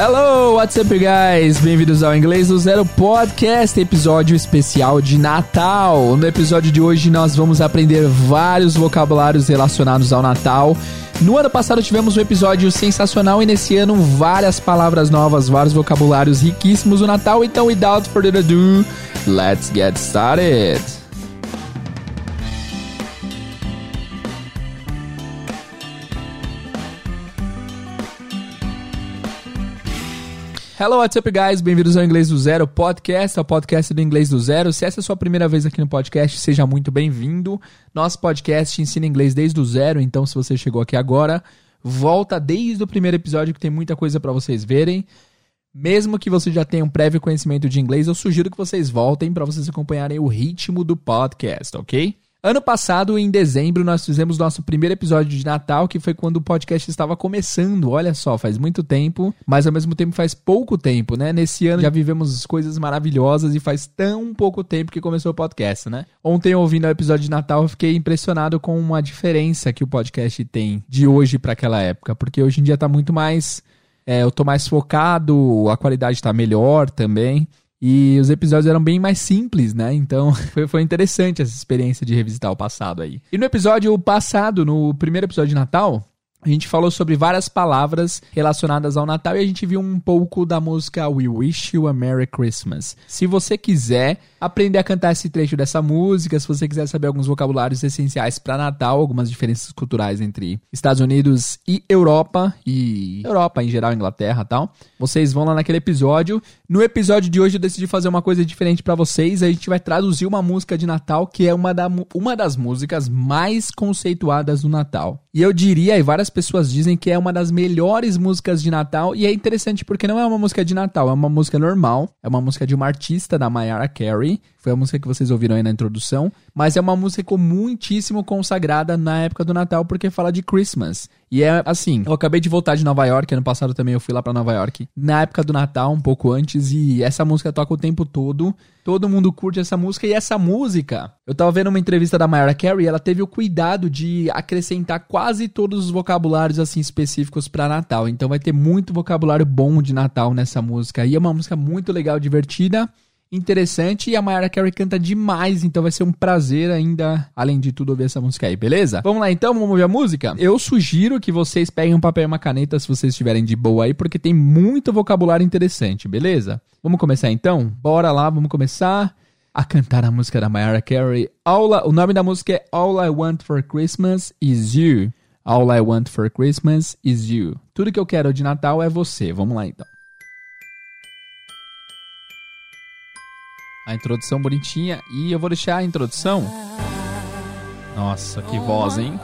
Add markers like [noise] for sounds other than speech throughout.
Hello, what's up, guys? Bem-vindos ao Inglês do Zero Podcast, episódio especial de Natal. No episódio de hoje, nós vamos aprender vários vocabulários relacionados ao Natal. No ano passado tivemos um episódio sensacional e nesse ano várias palavras novas, vários vocabulários riquíssimos do Natal. Então, without further ado, let's get started. Hello, what's up, guys? Bem-vindos ao Inglês do Zero Podcast, ao podcast do Inglês do Zero. Se essa é a sua primeira vez aqui no podcast, seja muito bem-vindo. Nosso podcast ensina inglês desde o zero, então se você chegou aqui agora, volta desde o primeiro episódio que tem muita coisa para vocês verem. Mesmo que você já tenha um prévio conhecimento de inglês, eu sugiro que vocês voltem para vocês acompanharem o ritmo do podcast, ok? Ano passado, em dezembro, nós fizemos nosso primeiro episódio de Natal, que foi quando o podcast estava começando. Olha só, faz muito tempo, mas ao mesmo tempo faz pouco tempo, né? Nesse ano já vivemos coisas maravilhosas e faz tão pouco tempo que começou o podcast, né? Ontem, ouvindo o episódio de Natal, eu fiquei impressionado com uma diferença que o podcast tem de hoje para aquela época, porque hoje em dia tá muito mais. É, eu tô mais focado, a qualidade tá melhor também. E os episódios eram bem mais simples, né? Então [laughs] foi, foi interessante essa experiência de revisitar o passado aí. E no episódio passado, no primeiro episódio de Natal, a gente falou sobre várias palavras relacionadas ao Natal e a gente viu um pouco da música We Wish You a Merry Christmas. Se você quiser aprender a cantar esse trecho dessa música, se você quiser saber alguns vocabulários essenciais para Natal, algumas diferenças culturais entre Estados Unidos e Europa e Europa em geral, Inglaterra, tal, vocês vão lá naquele episódio. No episódio de hoje eu decidi fazer uma coisa diferente para vocês. A gente vai traduzir uma música de Natal que é uma, da, uma das músicas mais conceituadas do Natal. E eu diria, e várias pessoas dizem que é uma das melhores músicas de Natal. E é interessante porque não é uma música de Natal, é uma música normal. É uma música de uma artista da Mariah Carey. Foi a música que vocês ouviram aí na introdução. Mas é uma música muitíssimo consagrada na época do Natal porque fala de Christmas. E é assim, eu acabei de voltar de Nova York, ano passado também eu fui lá para Nova York, na época do Natal, um pouco antes, e essa música toca o tempo todo. Todo mundo curte essa música e essa música. Eu tava vendo uma entrevista da Mariah Carey, ela teve o cuidado de acrescentar quase todos os vocabulários assim específicos para Natal. Então vai ter muito vocabulário bom de Natal nessa música. E é uma música muito legal, divertida interessante e a Mariah Carey canta demais, então vai ser um prazer ainda, além de tudo, ouvir essa música aí, beleza? Vamos lá então, vamos ouvir a música? Eu sugiro que vocês peguem um papel e uma caneta se vocês estiverem de boa aí, porque tem muito vocabulário interessante, beleza? Vamos começar então? Bora lá, vamos começar a cantar a música da Mariah Carey. All, o nome da música é All I Want for Christmas Is You. All I Want for Christmas Is You. Tudo que eu quero de Natal é você. Vamos lá então. A introdução bonitinha e eu vou deixar a introdução. Nossa, que voz, hein?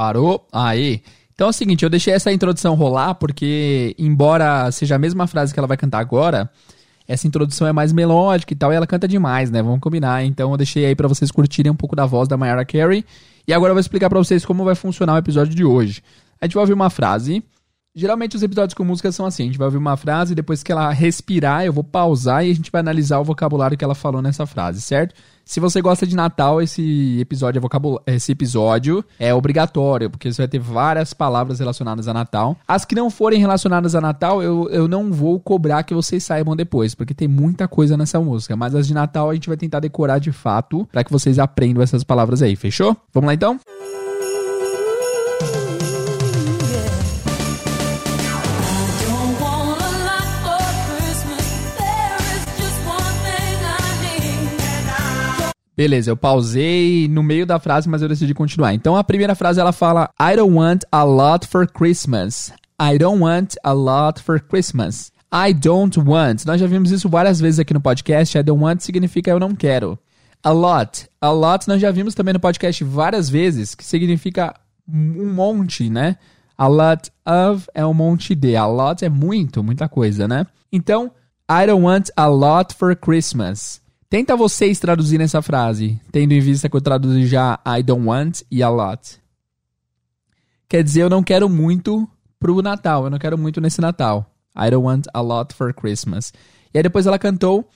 Parou? Aí. Então é o seguinte, eu deixei essa introdução rolar porque, embora seja a mesma frase que ela vai cantar agora, essa introdução é mais melódica e tal, e ela canta demais, né? Vamos combinar. Então eu deixei aí para vocês curtirem um pouco da voz da Mariah Carey. E agora eu vou explicar para vocês como vai funcionar o episódio de hoje. A gente vai ouvir uma frase. Geralmente os episódios com música são assim: a gente vai ouvir uma frase, depois que ela respirar, eu vou pausar e a gente vai analisar o vocabulário que ela falou nessa frase, certo? Se você gosta de Natal, esse episódio é vocabul... esse episódio é obrigatório, porque você vai ter várias palavras relacionadas a Natal. As que não forem relacionadas a Natal, eu, eu não vou cobrar que vocês saibam depois, porque tem muita coisa nessa música. Mas as de Natal a gente vai tentar decorar de fato, para que vocês aprendam essas palavras aí, fechou? Vamos lá então? Beleza, eu pausei no meio da frase, mas eu decidi continuar. Então a primeira frase ela fala: I don't want a lot for Christmas. I don't want a lot for Christmas. I don't want. Nós já vimos isso várias vezes aqui no podcast. I don't want significa eu não quero. A lot. A lot nós já vimos também no podcast várias vezes, que significa um monte, né? A lot of é um monte de. A lot é muito, muita coisa, né? Então, I don't want a lot for Christmas. Tenta vocês traduzir essa frase, tendo em vista que eu traduzi já I don't want e a lot. Quer dizer, eu não quero muito pro Natal, eu não quero muito nesse Natal. I don't want a lot for Christmas. E aí depois ela cantou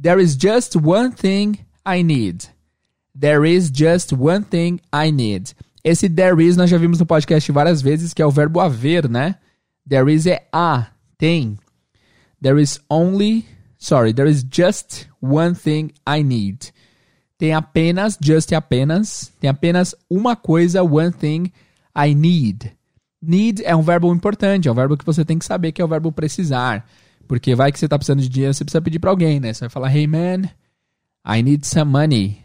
There is just one thing I need. There is just one thing I need. Esse there is nós já vimos no podcast várias vezes, que é o verbo haver, né? There is é a, tem. There is only, sorry, there is just one thing I need. Tem apenas, just apenas, tem apenas uma coisa, one thing I need. Need é um verbo importante, é um verbo que você tem que saber que é o verbo precisar. Porque vai que você está precisando de dinheiro, você precisa pedir para alguém, né? Você vai falar, hey man, I need some money.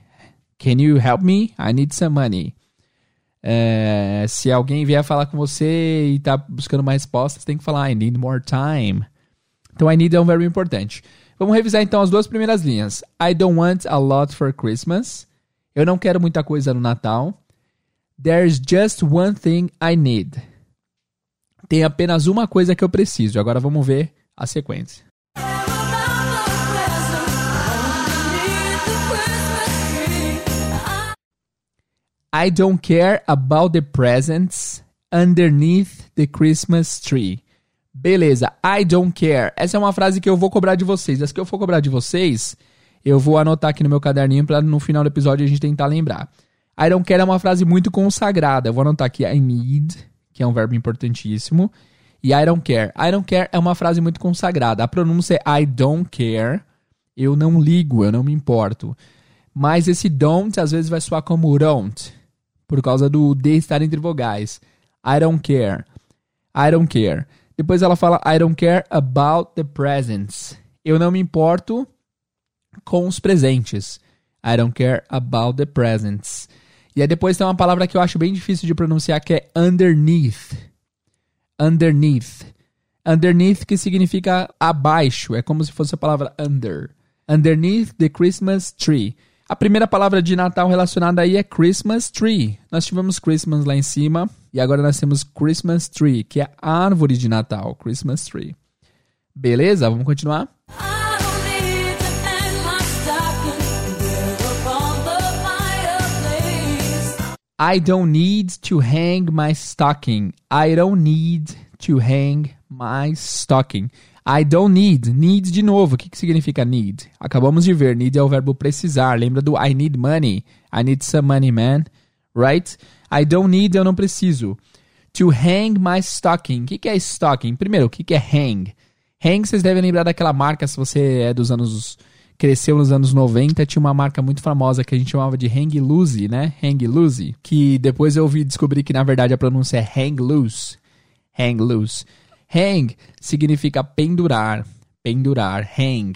Can you help me? I need some money. É, se alguém vier falar com você e tá buscando uma resposta, você tem que falar I need more time. Então I need é um verbo importante. Vamos revisar então as duas primeiras linhas. I don't want a lot for Christmas. Eu não quero muita coisa no Natal. There's just one thing I need. Tem apenas uma coisa que eu preciso. Agora vamos ver a sequência. I don't care about the presents underneath the Christmas tree. Beleza, I don't care. Essa é uma frase que eu vou cobrar de vocês. As que eu for cobrar de vocês, eu vou anotar aqui no meu caderninho para no final do episódio a gente tentar lembrar. I don't care é uma frase muito consagrada. Eu vou anotar aqui I need, que é um verbo importantíssimo. E I don't care. I don't care é uma frase muito consagrada. A pronúncia é I don't care. Eu não ligo, eu não me importo. Mas esse don't às vezes vai soar como don't por causa do D estar entre vogais. I don't care. I don't care. Depois ela fala I don't care about the presents. Eu não me importo com os presentes. I don't care about the presents. E aí depois tem uma palavra que eu acho bem difícil de pronunciar que é underneath. Underneath. Underneath que significa abaixo, é como se fosse a palavra under. Underneath the Christmas tree. A primeira palavra de Natal relacionada aí é Christmas tree. Nós tivemos Christmas lá em cima e agora nós temos Christmas tree, que é a árvore de Natal, Christmas tree. Beleza? Vamos continuar? I don't need to hang my stocking. I don't need to hang my stocking. I don't need. Need de novo. O que, que significa need? Acabamos de ver. Need é o verbo precisar. Lembra do I need money? I need some money, man. Right? I don't need, eu não preciso. To hang my stocking. O que, que é stocking? Primeiro, o que, que é hang? Hang, vocês devem lembrar daquela marca, se você é dos anos. Cresceu nos anos 90, tinha uma marca muito famosa que a gente chamava de Hang Loose, né? Hang Loose. Que depois eu ouvi descobrir que na verdade a pronúncia é Hang Loose. Hang Loose. Hang significa pendurar, pendurar, hang.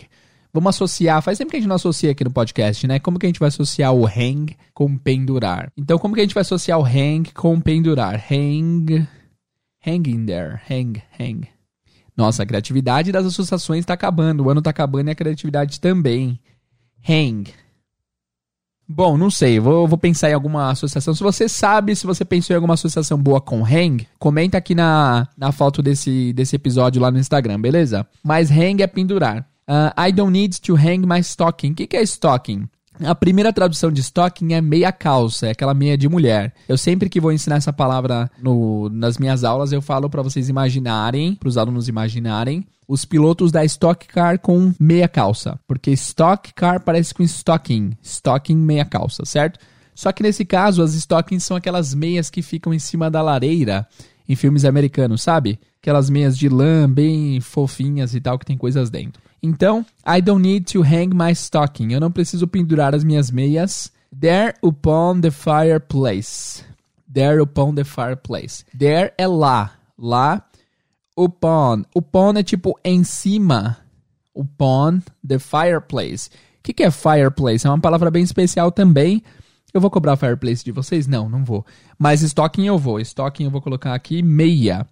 Vamos associar, faz tempo que a gente não associa aqui no podcast, né? Como que a gente vai associar o hang com pendurar? Então, como que a gente vai associar o hang com pendurar? Hang, hanging there, hang, hang. Nossa, a criatividade das associações está acabando, o ano está acabando e a criatividade também. Hang, Bom, não sei, vou, vou pensar em alguma associação. Se você sabe, se você pensou em alguma associação boa com hang, comenta aqui na, na foto desse, desse episódio lá no Instagram, beleza? Mas hang é pendurar. Uh, I don't need to hang my stocking. O que, que é stocking? A primeira tradução de stocking é meia calça, é aquela meia de mulher. Eu sempre que vou ensinar essa palavra no, nas minhas aulas, eu falo para vocês imaginarem, para os alunos imaginarem, os pilotos da Stock Car com meia calça. Porque Stock Car parece com stocking, stocking meia calça, certo? Só que nesse caso, as stockings são aquelas meias que ficam em cima da lareira em filmes americanos, sabe? Aquelas meias de lã bem fofinhas e tal, que tem coisas dentro. Então, I don't need to hang my stocking. Eu não preciso pendurar as minhas meias. There upon the fireplace. There upon the fireplace. There é lá. Lá. Upon. Upon é tipo em cima. Upon the fireplace. O que, que é fireplace? É uma palavra bem especial também. Eu vou cobrar fireplace de vocês? Não, não vou. Mas stocking eu vou. Stocking eu vou colocar aqui meia.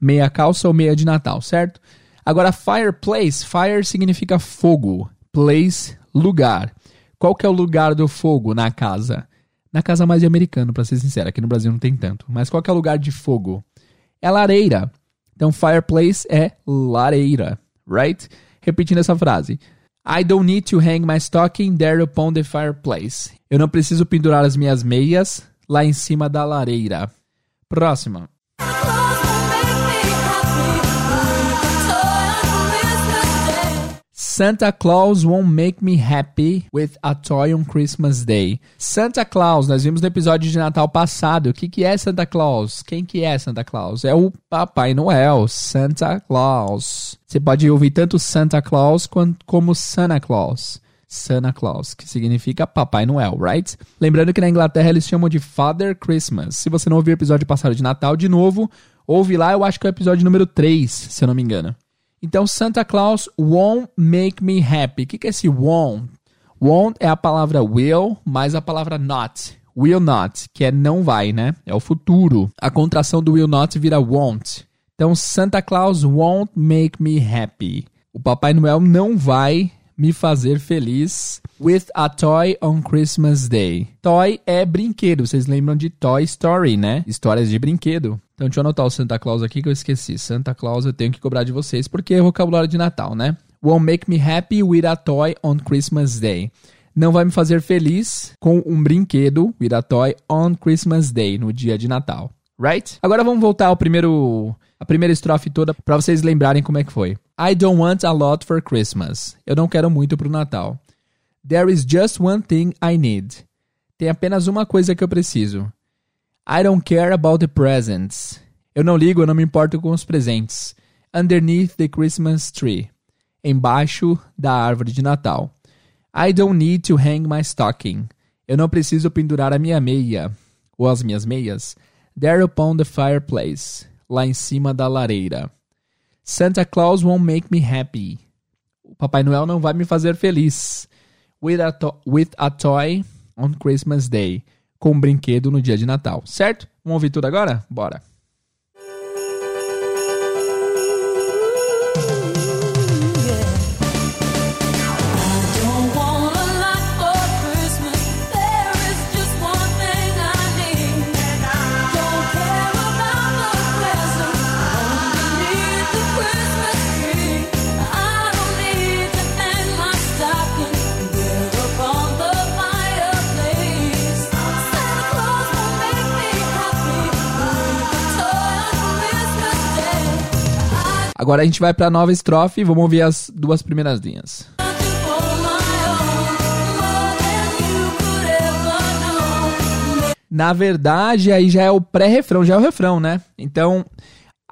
Meia calça ou meia de Natal, certo? Agora, fireplace, fire significa fogo, place, lugar. Qual que é o lugar do fogo na casa? Na casa mais de americano, para ser sincero, aqui no Brasil não tem tanto. Mas qual que é o lugar de fogo? É lareira. Então, fireplace é lareira, right? Repetindo essa frase. I don't need to hang my stocking there upon the fireplace. Eu não preciso pendurar as minhas meias lá em cima da lareira. Próxima. Santa Claus won't make me happy with a toy on Christmas Day. Santa Claus, nós vimos no episódio de Natal passado. O que, que é Santa Claus? Quem que é Santa Claus? É o Papai Noel, Santa Claus. Você pode ouvir tanto Santa Claus como Santa Claus. Santa Claus, que significa Papai Noel, right? Lembrando que na Inglaterra eles chamam de Father Christmas. Se você não ouviu o episódio passado de Natal, de novo, ouve lá, eu acho que é o episódio número 3, se eu não me engano. Então, Santa Claus won't make me happy. O que, que é esse won't? Won't é a palavra will mais a palavra not. Will not, que é não vai, né? É o futuro. A contração do will not vira won't. Então, Santa Claus won't make me happy. O Papai Noel não vai me fazer feliz with a toy on Christmas Day. Toy é brinquedo. Vocês lembram de Toy Story, né? Histórias de brinquedo. Então deixa eu anotar o Santa Claus aqui que eu esqueci. Santa Claus eu tenho que cobrar de vocês porque é vocabulário de Natal, né? Won't make me happy with a toy on Christmas Day. Não vai me fazer feliz com um brinquedo with a toy on Christmas Day, no dia de Natal. Right? Agora vamos voltar ao primeiro a primeira estrofe toda para vocês lembrarem como é que foi. I don't want a lot for Christmas. Eu não quero muito pro Natal. There is just one thing I need. Tem apenas uma coisa que eu preciso. I don't care about the presents. Eu não ligo, eu não me importo com os presentes. Underneath the Christmas tree. Embaixo da árvore de Natal. I don't need to hang my stocking. Eu não preciso pendurar a minha meia ou as minhas meias. There upon the fireplace. Lá em cima da lareira. Santa Claus won't make me happy. O Papai Noel não vai me fazer feliz. With a, with a toy on Christmas Day com um brinquedo no dia de Natal, certo? Vamos ouvir tudo agora? Bora! Agora a gente vai para a nova estrofe e vamos ouvir as duas primeiras linhas. Na verdade, aí já é o pré-refrão, já é o refrão, né? Então,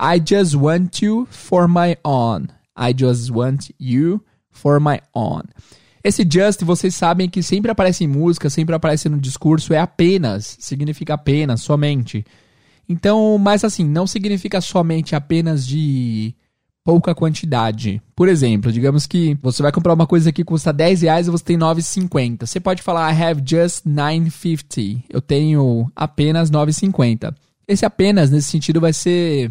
I just want you for my own. I just want you for my own. Esse just, vocês sabem que sempre aparece em música, sempre aparece no discurso, é apenas, significa apenas, somente. Então, mas assim, não significa somente apenas de pouca quantidade. Por exemplo, digamos que você vai comprar uma coisa que custa 10 reais e você tem 9,50. Você pode falar I have just 9,50. Eu tenho apenas 9,50. Esse apenas, nesse sentido, vai ser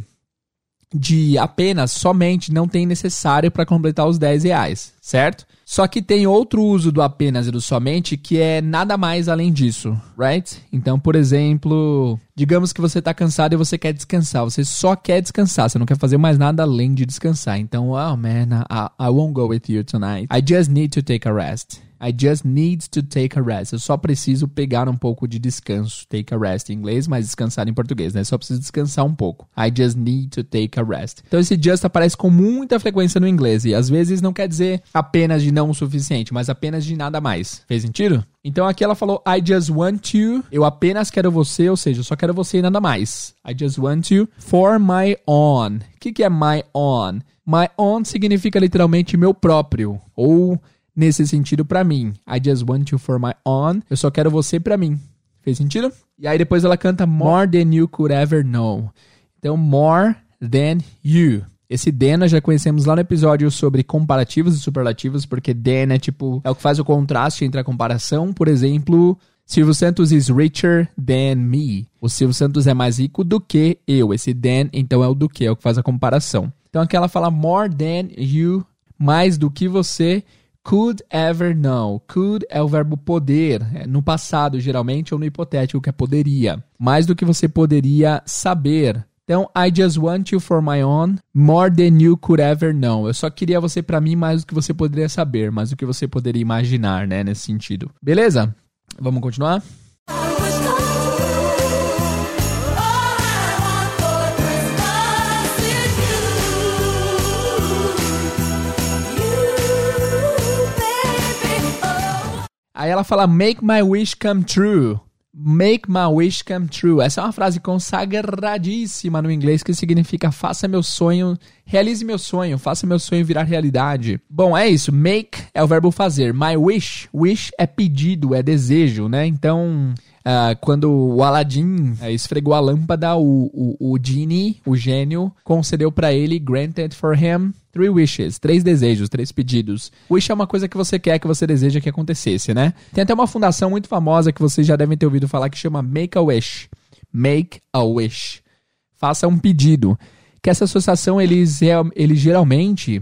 de apenas, somente, não tem necessário para completar os 10 reais, certo? Só que tem outro uso do apenas e do somente que é nada mais além disso, right? Então, por exemplo, digamos que você está cansado e você quer descansar. Você só quer descansar, você não quer fazer mais nada além de descansar. Então, oh man, I, I won't go with you tonight. I just need to take a rest. I just need to take a rest. Eu só preciso pegar um pouco de descanso. Take a rest em inglês, mas descansar em português, né? Só preciso descansar um pouco. I just need to take a rest. Então esse just aparece com muita frequência no inglês e às vezes não quer dizer apenas de não o suficiente, mas apenas de nada mais. Fez sentido? Então aqui ela falou I just want you. Eu apenas quero você, ou seja, eu só quero você e nada mais. I just want you for my own. O que, que é my own? My own significa literalmente meu próprio ou nesse sentido para mim. I just want you for my own. Eu só quero você para mim. Fez sentido? E aí depois ela canta More than you could ever know. Então, more than you. Esse than nós já conhecemos lá no episódio sobre comparativos e superlativos, porque than é tipo, é o que faz o contraste entre a comparação. Por exemplo, Silvio Santos is richer than me. O Silvio Santos é mais rico do que eu. Esse than, então, é o do que, é o que faz a comparação. Então aqui ela fala more than you, mais do que você could ever know. Could é o verbo poder, é no passado geralmente ou no hipotético que é poderia. Mais do que você poderia saber. Então, I just want you for my own, more than you could ever know. Eu só queria você para mim mais do que você poderia saber, mais do que você poderia imaginar, né, nesse sentido. Beleza? Vamos continuar? Aí ela fala make my wish come true. Make my wish come true. Essa é uma frase consagradíssima no inglês que significa faça meu sonho, realize meu sonho, faça meu sonho virar realidade. Bom, é isso. Make é o verbo fazer. My wish, wish é pedido, é desejo, né? Então, Uh, quando o Aladdin uh, esfregou a lâmpada, o, o, o Genie, o gênio, concedeu para ele, granted for him, three wishes, três desejos, três pedidos. Wish é uma coisa que você quer, que você deseja que acontecesse, né? Tem até uma fundação muito famosa que vocês já devem ter ouvido falar que chama Make a Wish. Make a Wish. Faça um pedido. Que essa associação, eles, eles geralmente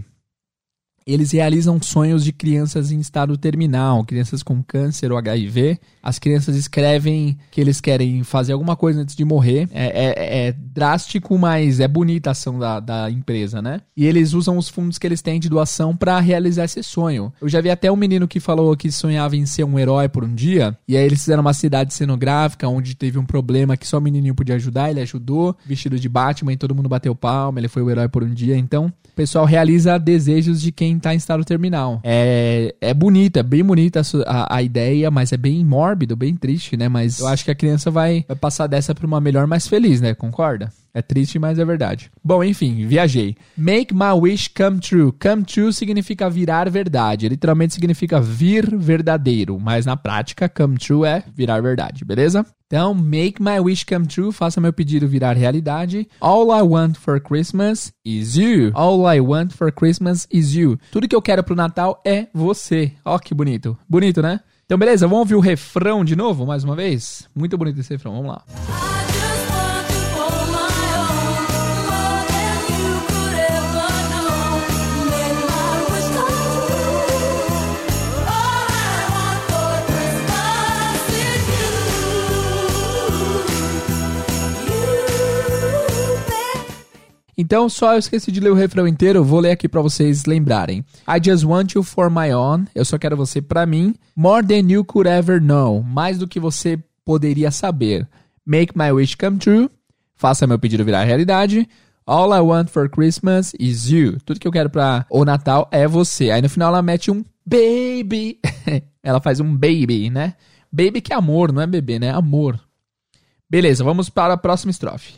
eles realizam sonhos de crianças em estado terminal, crianças com câncer ou HIV. As crianças escrevem que eles querem fazer alguma coisa antes de morrer. É, é, é drástico, mas é bonita a ação da, da, empresa, né? E eles usam os fundos que eles têm de doação para realizar esse sonho. Eu já vi até um menino que falou que sonhava em ser um herói por um dia. E aí eles fizeram uma cidade cenográfica onde teve um problema que só o menininho podia ajudar. Ele ajudou, vestido de Batman, e todo mundo bateu palma. Ele foi o herói por um dia. Então, o pessoal realiza desejos de quem tá em estado terminal. É, é bonita, é bem bonita a, a, ideia, mas é bem mórbido, bem triste, né? Mas eu acho que a criança vai, vai passar dessa pra uma melhor mais feliz, né? Concorda? É triste, mas é verdade. Bom, enfim, viajei. Make my wish come true. Come true significa virar verdade. Literalmente significa vir verdadeiro. Mas na prática, come true é virar verdade, beleza? Então, make my wish come true. Faça meu pedido virar realidade. All I want for Christmas is you. All I want for Christmas is you. Tudo que eu quero pro Natal é você. Ó, oh, que bonito. Bonito, né? Então, beleza, vamos ouvir o refrão de novo, mais uma vez? Muito bonito esse refrão, vamos lá. Então, só eu esqueci de ler o refrão inteiro, vou ler aqui para vocês lembrarem. I just want you for my own, eu só quero você para mim. More than you could ever know, mais do que você poderia saber. Make my wish come true, faça meu pedido virar realidade. All I want for Christmas is you. Tudo que eu quero para o Natal é você. Aí no final ela mete um baby. [laughs] ela faz um baby, né? Baby que é amor, não é bebê, né? Amor. Beleza, vamos para a próxima estrofe.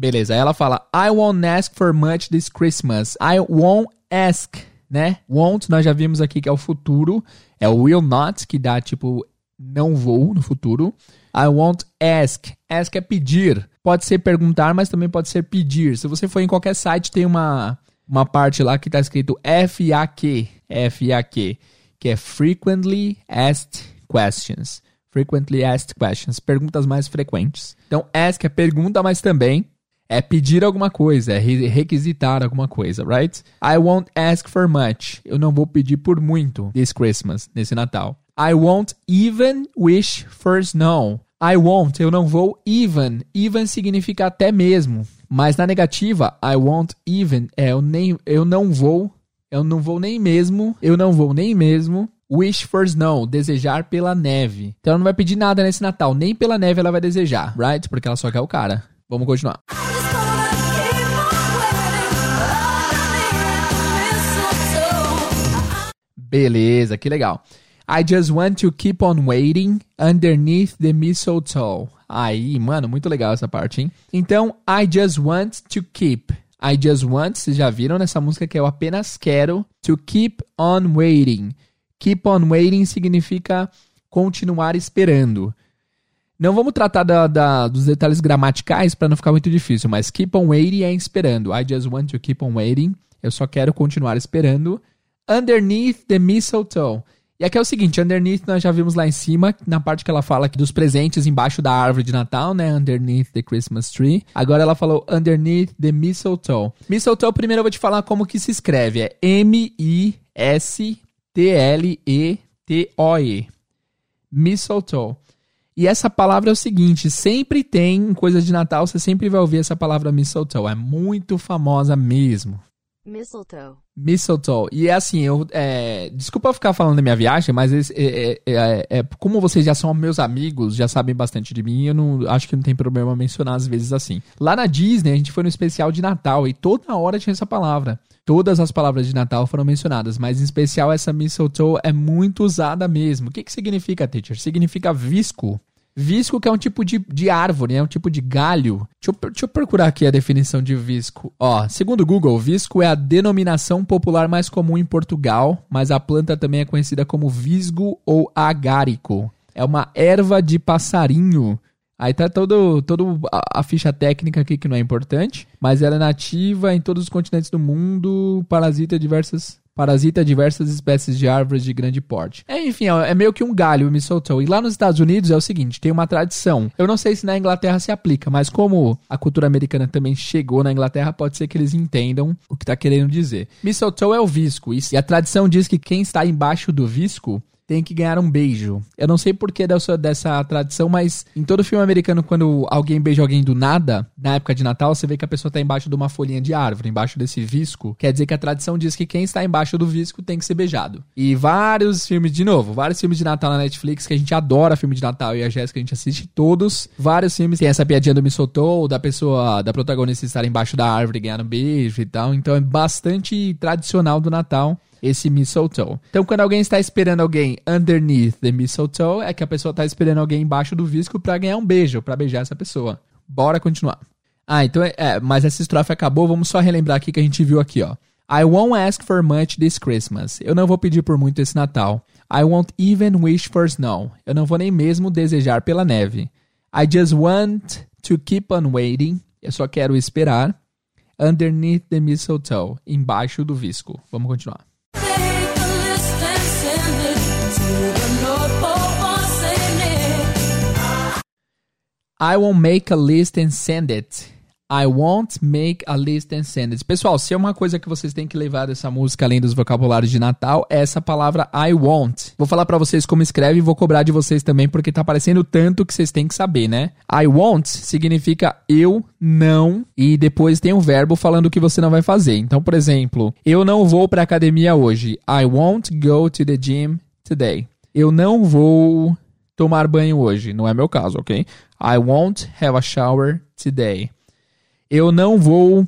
Beleza, ela fala I won't ask for much this Christmas. I won't ask, né? Won't, nós já vimos aqui que é o futuro. É o will not, que dá tipo não vou no futuro. I won't ask. Ask é pedir. Pode ser perguntar, mas também pode ser pedir. Se você for em qualquer site, tem uma, uma parte lá que está escrito FAQ. FAQ. Que é Frequently Asked Questions. Frequently Asked Questions. Perguntas mais frequentes. Então, ask é pergunta, mas também é pedir alguma coisa, é requisitar alguma coisa, right? I won't ask for much. Eu não vou pedir por muito this Christmas, nesse Natal. I won't even wish for snow. I won't, eu não vou even. Even significa até mesmo. Mas na negativa, I won't even é eu nem eu não vou, eu não vou nem mesmo, eu não vou nem mesmo wish for snow, desejar pela neve. Então ela não vai pedir nada nesse Natal, nem pela neve ela vai desejar, right? Porque ela só quer o cara. Vamos continuar. Beleza, que legal. I just want to keep on waiting underneath the mistletoe. Aí, mano, muito legal essa parte, hein? Então, I just want to keep. I just want, vocês já viram nessa música que eu apenas quero to keep on waiting. Keep on waiting significa continuar esperando. Não vamos tratar da, da, dos detalhes gramaticais para não ficar muito difícil, mas keep on waiting é esperando. I just want to keep on waiting. Eu só quero continuar esperando underneath the mistletoe. E aqui é o seguinte, underneath nós já vimos lá em cima, na parte que ela fala aqui dos presentes embaixo da árvore de Natal, né? Underneath the Christmas tree. Agora ela falou underneath the mistletoe. Mistletoe, primeiro eu vou te falar como que se escreve. É M-I-S-T-L-E-T-O-E. Mistletoe. E essa palavra é o seguinte: sempre tem coisa de Natal, você sempre vai ouvir essa palavra mistletoe. É muito famosa mesmo. Mistletoe. Mistletoe. E é assim, eu. É, desculpa ficar falando da minha viagem, mas é, é, é, é, como vocês já são meus amigos, já sabem bastante de mim, eu não acho que não tem problema mencionar às vezes assim. Lá na Disney, a gente foi no especial de Natal e toda hora tinha essa palavra. Todas as palavras de Natal foram mencionadas, mas em especial essa mistletoe é muito usada mesmo. O que, que significa, teacher? Significa visco. Visco que é um tipo de, de árvore, é um tipo de galho. Deixa eu, deixa eu procurar aqui a definição de visco. Ó, segundo o Google, visco é a denominação popular mais comum em Portugal, mas a planta também é conhecida como visgo ou agárico. É uma erva de passarinho. Aí tá todo, todo a, a ficha técnica aqui que não é importante, mas ela é nativa em todos os continentes do mundo, parasita diversas Parasita diversas espécies de árvores de grande porte. É, enfim, é, é meio que um galho o mistletoe. E lá nos Estados Unidos é o seguinte, tem uma tradição. Eu não sei se na Inglaterra se aplica, mas como a cultura americana também chegou na Inglaterra, pode ser que eles entendam o que está querendo dizer. Mistletoe é o visco, e a tradição diz que quem está embaixo do visco tem que ganhar um beijo. Eu não sei porquê dessa, dessa tradição, mas em todo filme americano, quando alguém beija alguém do nada, na época de Natal, você vê que a pessoa está embaixo de uma folhinha de árvore, embaixo desse visco. Quer dizer que a tradição diz que quem está embaixo do visco tem que ser beijado. E vários filmes, de novo, vários filmes de Natal na Netflix, que a gente adora filme de Natal e a Jéssica a gente assiste todos. Vários filmes tem essa piadinha do me soltou, da pessoa, da protagonista estar embaixo da árvore e ganhar um beijo e tal. Então é bastante tradicional do Natal esse mistletoe. Então, quando alguém está esperando alguém underneath the mistletoe, é que a pessoa está esperando alguém embaixo do visco para ganhar um beijo, para beijar essa pessoa. Bora continuar. Ah, então é, é, mas essa estrofe acabou, vamos só relembrar aqui que a gente viu aqui, ó. I won't ask for much this Christmas. Eu não vou pedir por muito esse Natal. I won't even wish for snow. Eu não vou nem mesmo desejar pela neve. I just want to keep on waiting. Eu só quero esperar. Underneath the mistletoe. Embaixo do visco. Vamos continuar. I won't make a list and send it. I won't make a list and send it. Pessoal, se é uma coisa que vocês têm que levar dessa música além dos vocabulários de Natal, é essa palavra I won't. Vou falar para vocês como escreve e vou cobrar de vocês também porque tá aparecendo tanto que vocês têm que saber, né? I won't significa eu não e depois tem um verbo falando o que você não vai fazer. Então, por exemplo, eu não vou para academia hoje. I won't go to the gym today. Eu não vou tomar banho hoje. Não é meu caso, ok? I won't have a shower today. Eu não vou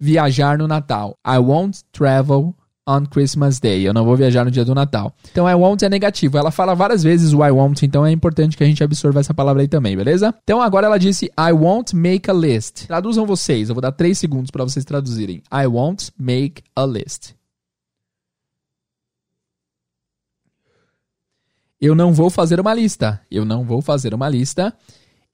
viajar no Natal. I won't travel on Christmas Day. Eu não vou viajar no dia do Natal. Então, I won't é negativo. Ela fala várias vezes o I won't, então é importante que a gente absorva essa palavra aí também, beleza? Então, agora ela disse I won't make a list. Traduzam vocês. Eu vou dar três segundos para vocês traduzirem. I won't make a list. Eu não vou fazer uma lista. Eu não vou fazer uma lista.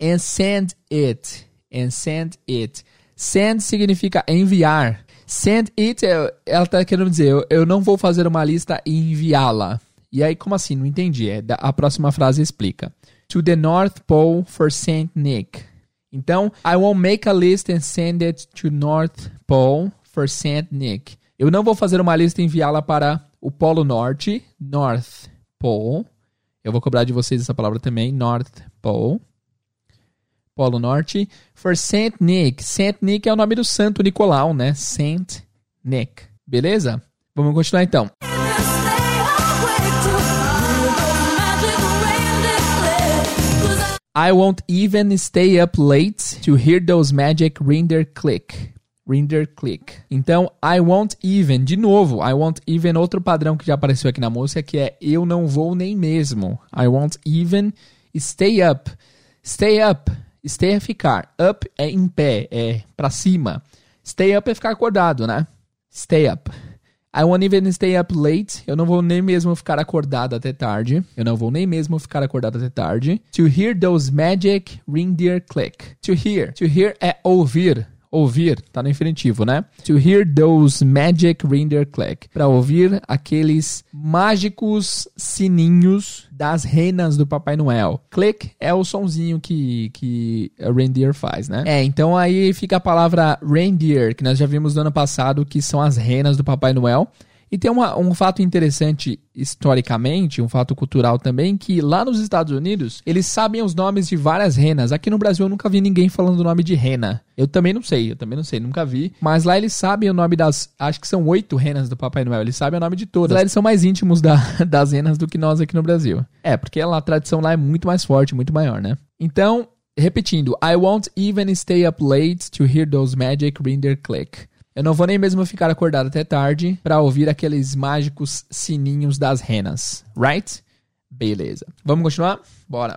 And send it and send it. Send significa enviar. Send it, é, ela está querendo dizer, eu, eu não vou fazer uma lista e enviá-la. E aí, como assim? Não entendi. É, a próxima frase explica. To the North Pole for Saint Nick. Então, I won't make a list and send it to North Pole for Saint Nick. Eu não vou fazer uma lista e enviá-la para o Polo Norte, North Pole. Eu vou cobrar de vocês essa palavra também, North Pole. Polo Norte, for Saint Nick. Saint Nick é o nome do Santo Nicolau, né? Saint Nick. Beleza? Vamos continuar então. I won't even stay up late to hear those magic reindeer click. Reindeer click. Então, I won't even, de novo, I won't even, outro padrão que já apareceu aqui na música, que é eu não vou nem mesmo. I won't even stay up. Stay up Stay é ficar. Up é em pé, é para cima. Stay up é ficar acordado, né? Stay up. I won't even stay up late. Eu não vou nem mesmo ficar acordado até tarde. Eu não vou nem mesmo ficar acordado até tarde. To hear those magic reindeer click. To hear. To hear é ouvir. Ouvir, tá no infinitivo, né? To hear those magic reindeer click. Para ouvir aqueles mágicos sininhos das renas do Papai Noel. Click é o sonzinho que, que a reindeer faz, né? É, então aí fica a palavra reindeer, que nós já vimos no ano passado, que são as renas do Papai Noel. E tem uma, um fato interessante historicamente, um fato cultural também, que lá nos Estados Unidos, eles sabem os nomes de várias renas. Aqui no Brasil eu nunca vi ninguém falando o nome de rena. Eu também não sei, eu também não sei, nunca vi. Mas lá eles sabem o nome das. Acho que são oito renas do Papai Noel. Eles sabem o nome de todas. Lá eles são mais íntimos da, [laughs] das renas do que nós aqui no Brasil. É, porque lá, a tradição lá é muito mais forte, muito maior, né? Então, repetindo, I won't even stay up late to hear those magic reindeer click. Eu não vou nem mesmo ficar acordado até tarde para ouvir aqueles mágicos sininhos das renas, right? Beleza. Vamos continuar? Bora.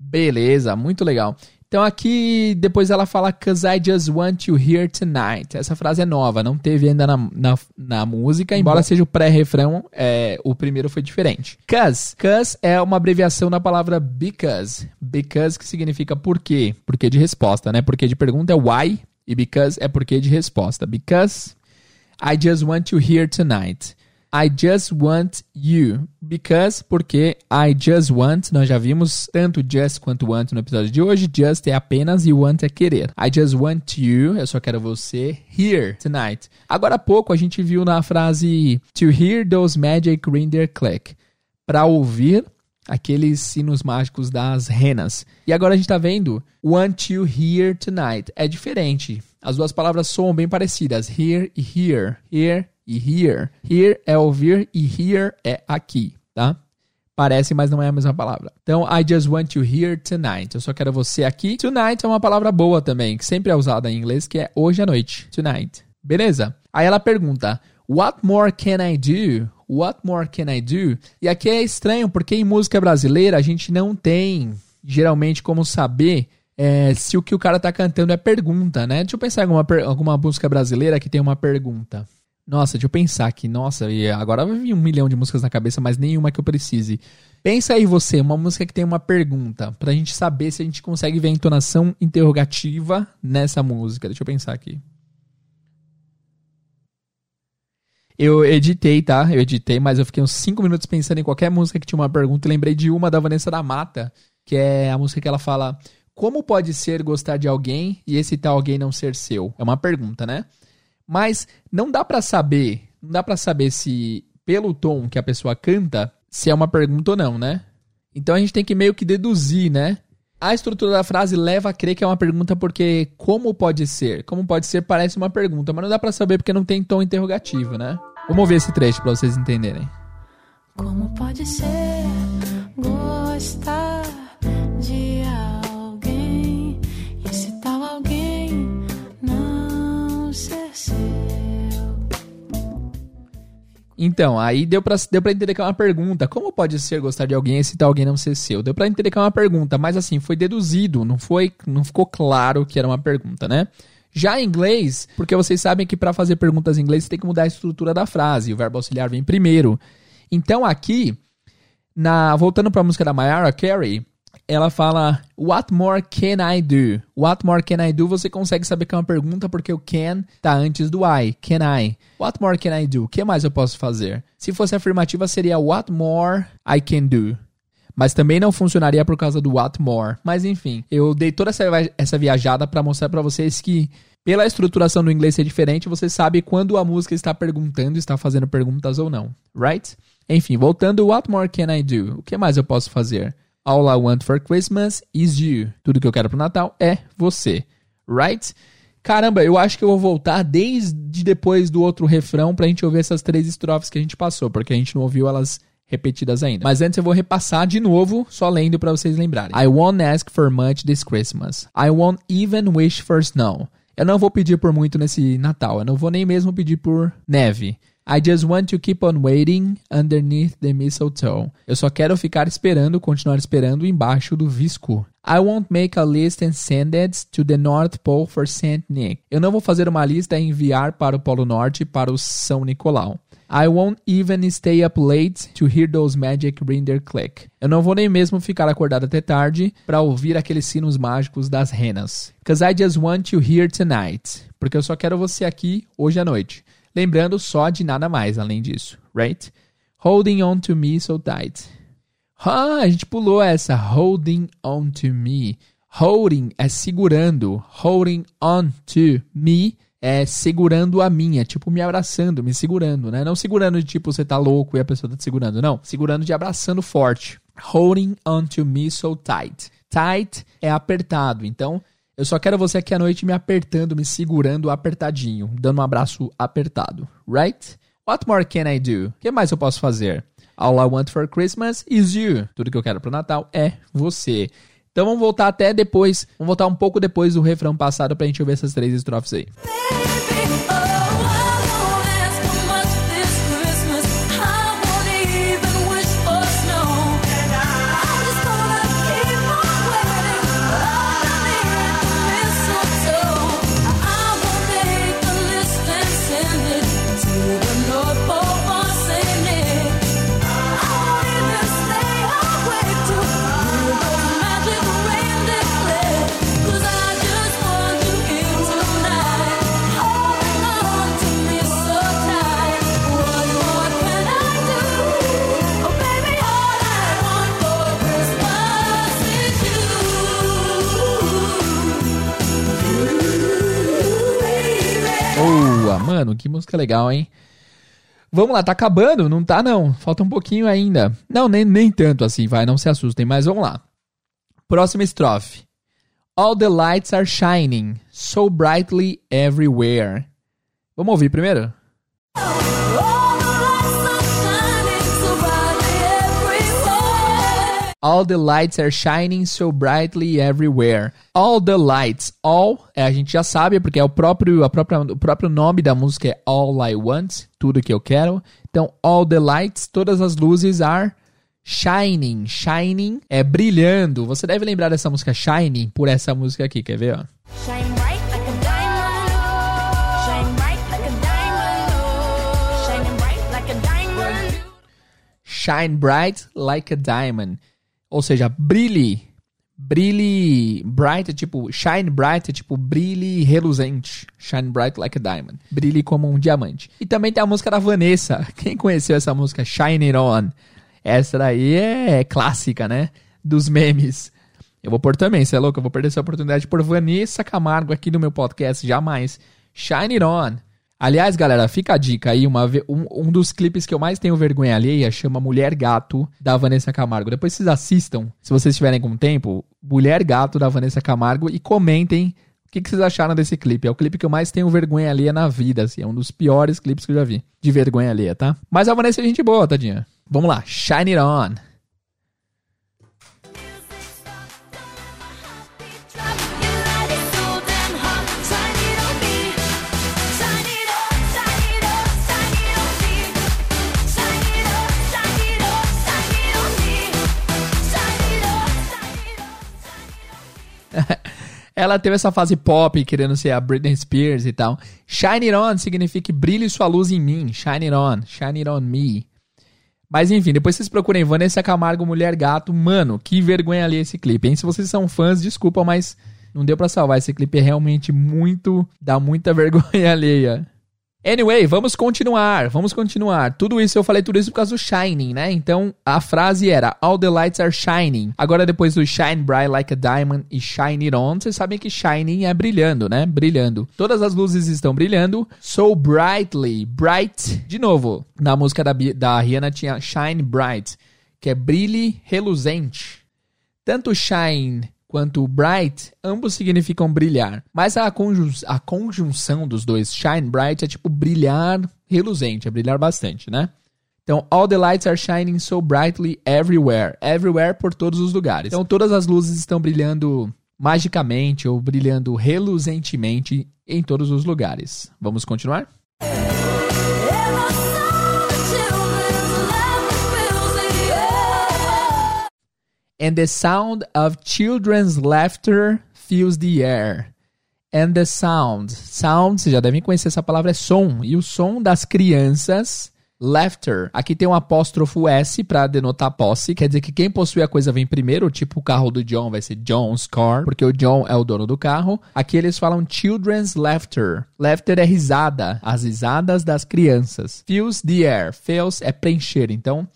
Beleza, muito legal. Então aqui depois ela fala Cause I just want you here tonight. Essa frase é nova, não teve ainda na, na, na música, embora seja o pré-refrão, é, o primeiro foi diferente. Cause. Cause é uma abreviação da palavra because. Because que significa por quê. Porquê de resposta, né? Porque de pergunta é why e because é porquê de resposta. Because I just want you here tonight. I just want you. Because, porque I just want, nós já vimos tanto just quanto want no episódio de hoje. Just é apenas e want é querer. I just want you, eu só quero você here tonight. Agora há pouco a gente viu na frase to hear those magic reindeer click. Para ouvir aqueles sinos mágicos das renas. E agora a gente está vendo want you here tonight. É diferente. As duas palavras soam bem parecidas. Here e here. Here e here. Here é ouvir e here é aqui, tá? Parece, mas não é a mesma palavra. Então, I just want you here tonight. Eu só quero você aqui. Tonight é uma palavra boa também, que sempre é usada em inglês, que é hoje à noite. Tonight. Beleza? Aí ela pergunta: What more can I do? What more can I do? E aqui é estranho, porque em música brasileira a gente não tem geralmente como saber é, se o que o cara tá cantando é pergunta, né? Deixa eu pensar em alguma, alguma música brasileira que tem uma pergunta. Nossa, deixa eu pensar aqui. Nossa, e agora vai vir um milhão de músicas na cabeça, mas nenhuma que eu precise. Pensa aí você, uma música que tem uma pergunta, pra gente saber se a gente consegue ver a entonação interrogativa nessa música. Deixa eu pensar aqui. Eu editei, tá? Eu editei, mas eu fiquei uns 5 minutos pensando em qualquer música que tinha uma pergunta e lembrei de uma da Vanessa da Mata, que é a música que ela fala: Como pode ser gostar de alguém e esse tal alguém não ser seu? É uma pergunta, né? Mas não dá para saber, não dá para saber se pelo tom que a pessoa canta, se é uma pergunta ou não, né? Então a gente tem que meio que deduzir, né? A estrutura da frase leva a crer que é uma pergunta porque como pode ser? Como pode ser parece uma pergunta, mas não dá para saber porque não tem tom interrogativo, né? Vamos ver esse trecho para vocês entenderem. Como pode ser gostar Então, aí deu pra, deu pra entender que é uma pergunta. Como pode ser gostar de alguém e tal alguém não ser seu? Deu pra entender que é uma pergunta, mas assim, foi deduzido, não foi, não ficou claro que era uma pergunta, né? Já em inglês, porque vocês sabem que para fazer perguntas em inglês você tem que mudar a estrutura da frase, o verbo auxiliar vem primeiro. Então aqui, na voltando para a música da Mariah Carey, ela fala What more can I do? What more can I do? Você consegue saber que é uma pergunta porque o can tá antes do I. Can I? What more can I do? O que mais eu posso fazer? Se fosse afirmativa seria What more I can do? Mas também não funcionaria por causa do what more. Mas enfim, eu dei toda essa, essa viajada para mostrar para vocês que pela estruturação do inglês ser diferente, você sabe quando a música está perguntando, está fazendo perguntas ou não, right? Enfim, voltando, what more can I do? O que mais eu posso fazer? All I want for Christmas is you. Tudo que eu quero pro Natal é você, right? Caramba, eu acho que eu vou voltar desde depois do outro refrão pra gente ouvir essas três estrofes que a gente passou, porque a gente não ouviu elas repetidas ainda. Mas antes eu vou repassar de novo, só lendo para vocês lembrarem. I won't ask for much this Christmas. I won't even wish for snow. Eu não vou pedir por muito nesse Natal. Eu não vou nem mesmo pedir por neve. I just want to keep on waiting underneath the mistletoe. Eu só quero ficar esperando, continuar esperando embaixo do visco. I won't make a list and send it to the North Pole for Saint Nick. Eu não vou fazer uma lista e enviar para o Polo Norte para o São Nicolau. I won't even stay up late to hear those magic reindeer click. Eu não vou nem mesmo ficar acordado até tarde para ouvir aqueles sinos mágicos das renas. Cause I just want you here tonight. Porque eu só quero você aqui hoje à noite. Lembrando só de nada mais além disso, right? Holding on to me so tight. Ah, a gente pulou essa. Holding on to me. Holding é segurando. Holding on to me é segurando a minha, tipo me abraçando, me segurando, né? Não segurando de tipo você tá louco e a pessoa tá te segurando, não. Segurando de abraçando forte. Holding on to me so tight. Tight é apertado. Então, eu só quero você aqui à noite me apertando, me segurando apertadinho, dando um abraço apertado. Right? What more can I do? O que mais eu posso fazer? All I want for Christmas is you. Tudo que eu quero pro Natal é você. Então vamos voltar até depois, vamos voltar um pouco depois do refrão passado pra gente ouvir essas três estrofes aí. Boa, música legal, hein? Vamos lá, tá acabando? Não tá, não. Falta um pouquinho ainda. Não, nem, nem tanto assim, vai, não se assustem, mas vamos lá. Próxima estrofe. All the lights are shining so brightly everywhere. Vamos ouvir primeiro? All the lights are shining so brightly everywhere. All the lights, all, é, a gente já sabe porque é o próprio, a própria, o próprio nome da música é All I Want, tudo que eu quero. Então, all the lights, todas as luzes are shining. Shining é brilhando. Você deve lembrar dessa música Shining por essa música aqui, quer ver? Ó? Shine bright like a diamond. Shine bright like a diamond. Ou seja, brilhe. Brilhe bright tipo. Shine bright tipo brilhe reluzente. Shine bright like a diamond. Brilhe como um diamante. E também tem a música da Vanessa. [laughs] Quem conheceu essa música? Shine It On. Essa daí é clássica, né? Dos memes. Eu vou pôr também, você é louco? Eu vou perder essa oportunidade por Vanessa Camargo aqui no meu podcast. Jamais. Shine It On. Aliás, galera, fica a dica aí. Uma, um, um dos clipes que eu mais tenho vergonha alheia chama Mulher Gato, da Vanessa Camargo. Depois vocês assistam, se vocês tiverem com tempo, Mulher Gato, da Vanessa Camargo, e comentem o que, que, vocês acharam desse clipe. É o clipe que eu mais tenho vergonha alheia na vida, assim. É um dos piores clipes que eu já vi. De vergonha alheia, tá? Mas a Vanessa é gente boa, tadinha. Vamos lá. Shine It On. Ela teve essa fase pop, querendo ser a Britney Spears e tal. Shine it on significa brilhe sua luz em mim. Shine it on. Shine it on me. Mas enfim, depois vocês procurem Vanessa Camargo, Mulher Gato. Mano, que vergonha ali esse clipe, hein? Se vocês são fãs, desculpa, mas não deu para salvar. Esse clipe é realmente muito. dá muita [laughs] vergonha alheia. Anyway, vamos continuar, vamos continuar. Tudo isso, eu falei tudo isso por causa do Shining, né? Então, a frase era All the lights are shining. Agora, depois do Shine bright like a diamond e Shine it on, vocês sabem que shining é brilhando, né? Brilhando. Todas as luzes estão brilhando. So brightly, bright. De novo, na música da, da Rihanna tinha Shine bright, que é brilhe reluzente. Tanto shine quanto bright, ambos significam brilhar. Mas a, conjun a conjunção dos dois, shine bright, é tipo brilhar reluzente, é brilhar bastante, né? Então, all the lights are shining so brightly everywhere. Everywhere por todos os lugares. Então, todas as luzes estão brilhando magicamente ou brilhando reluzentemente em todos os lugares. Vamos continuar? And the sound of children's laughter fills the air. And the sound. Sound, vocês já devem conhecer essa palavra, é som. E o som das crianças Laughter. Aqui tem um apóstrofo S para denotar posse. Quer dizer que quem possui a coisa vem primeiro. Tipo o carro do John vai ser John's car, porque o John é o dono do carro. Aqui eles falam children's laughter. Laughter é risada, as risadas das crianças. Fills the air. Fills é preencher. Então,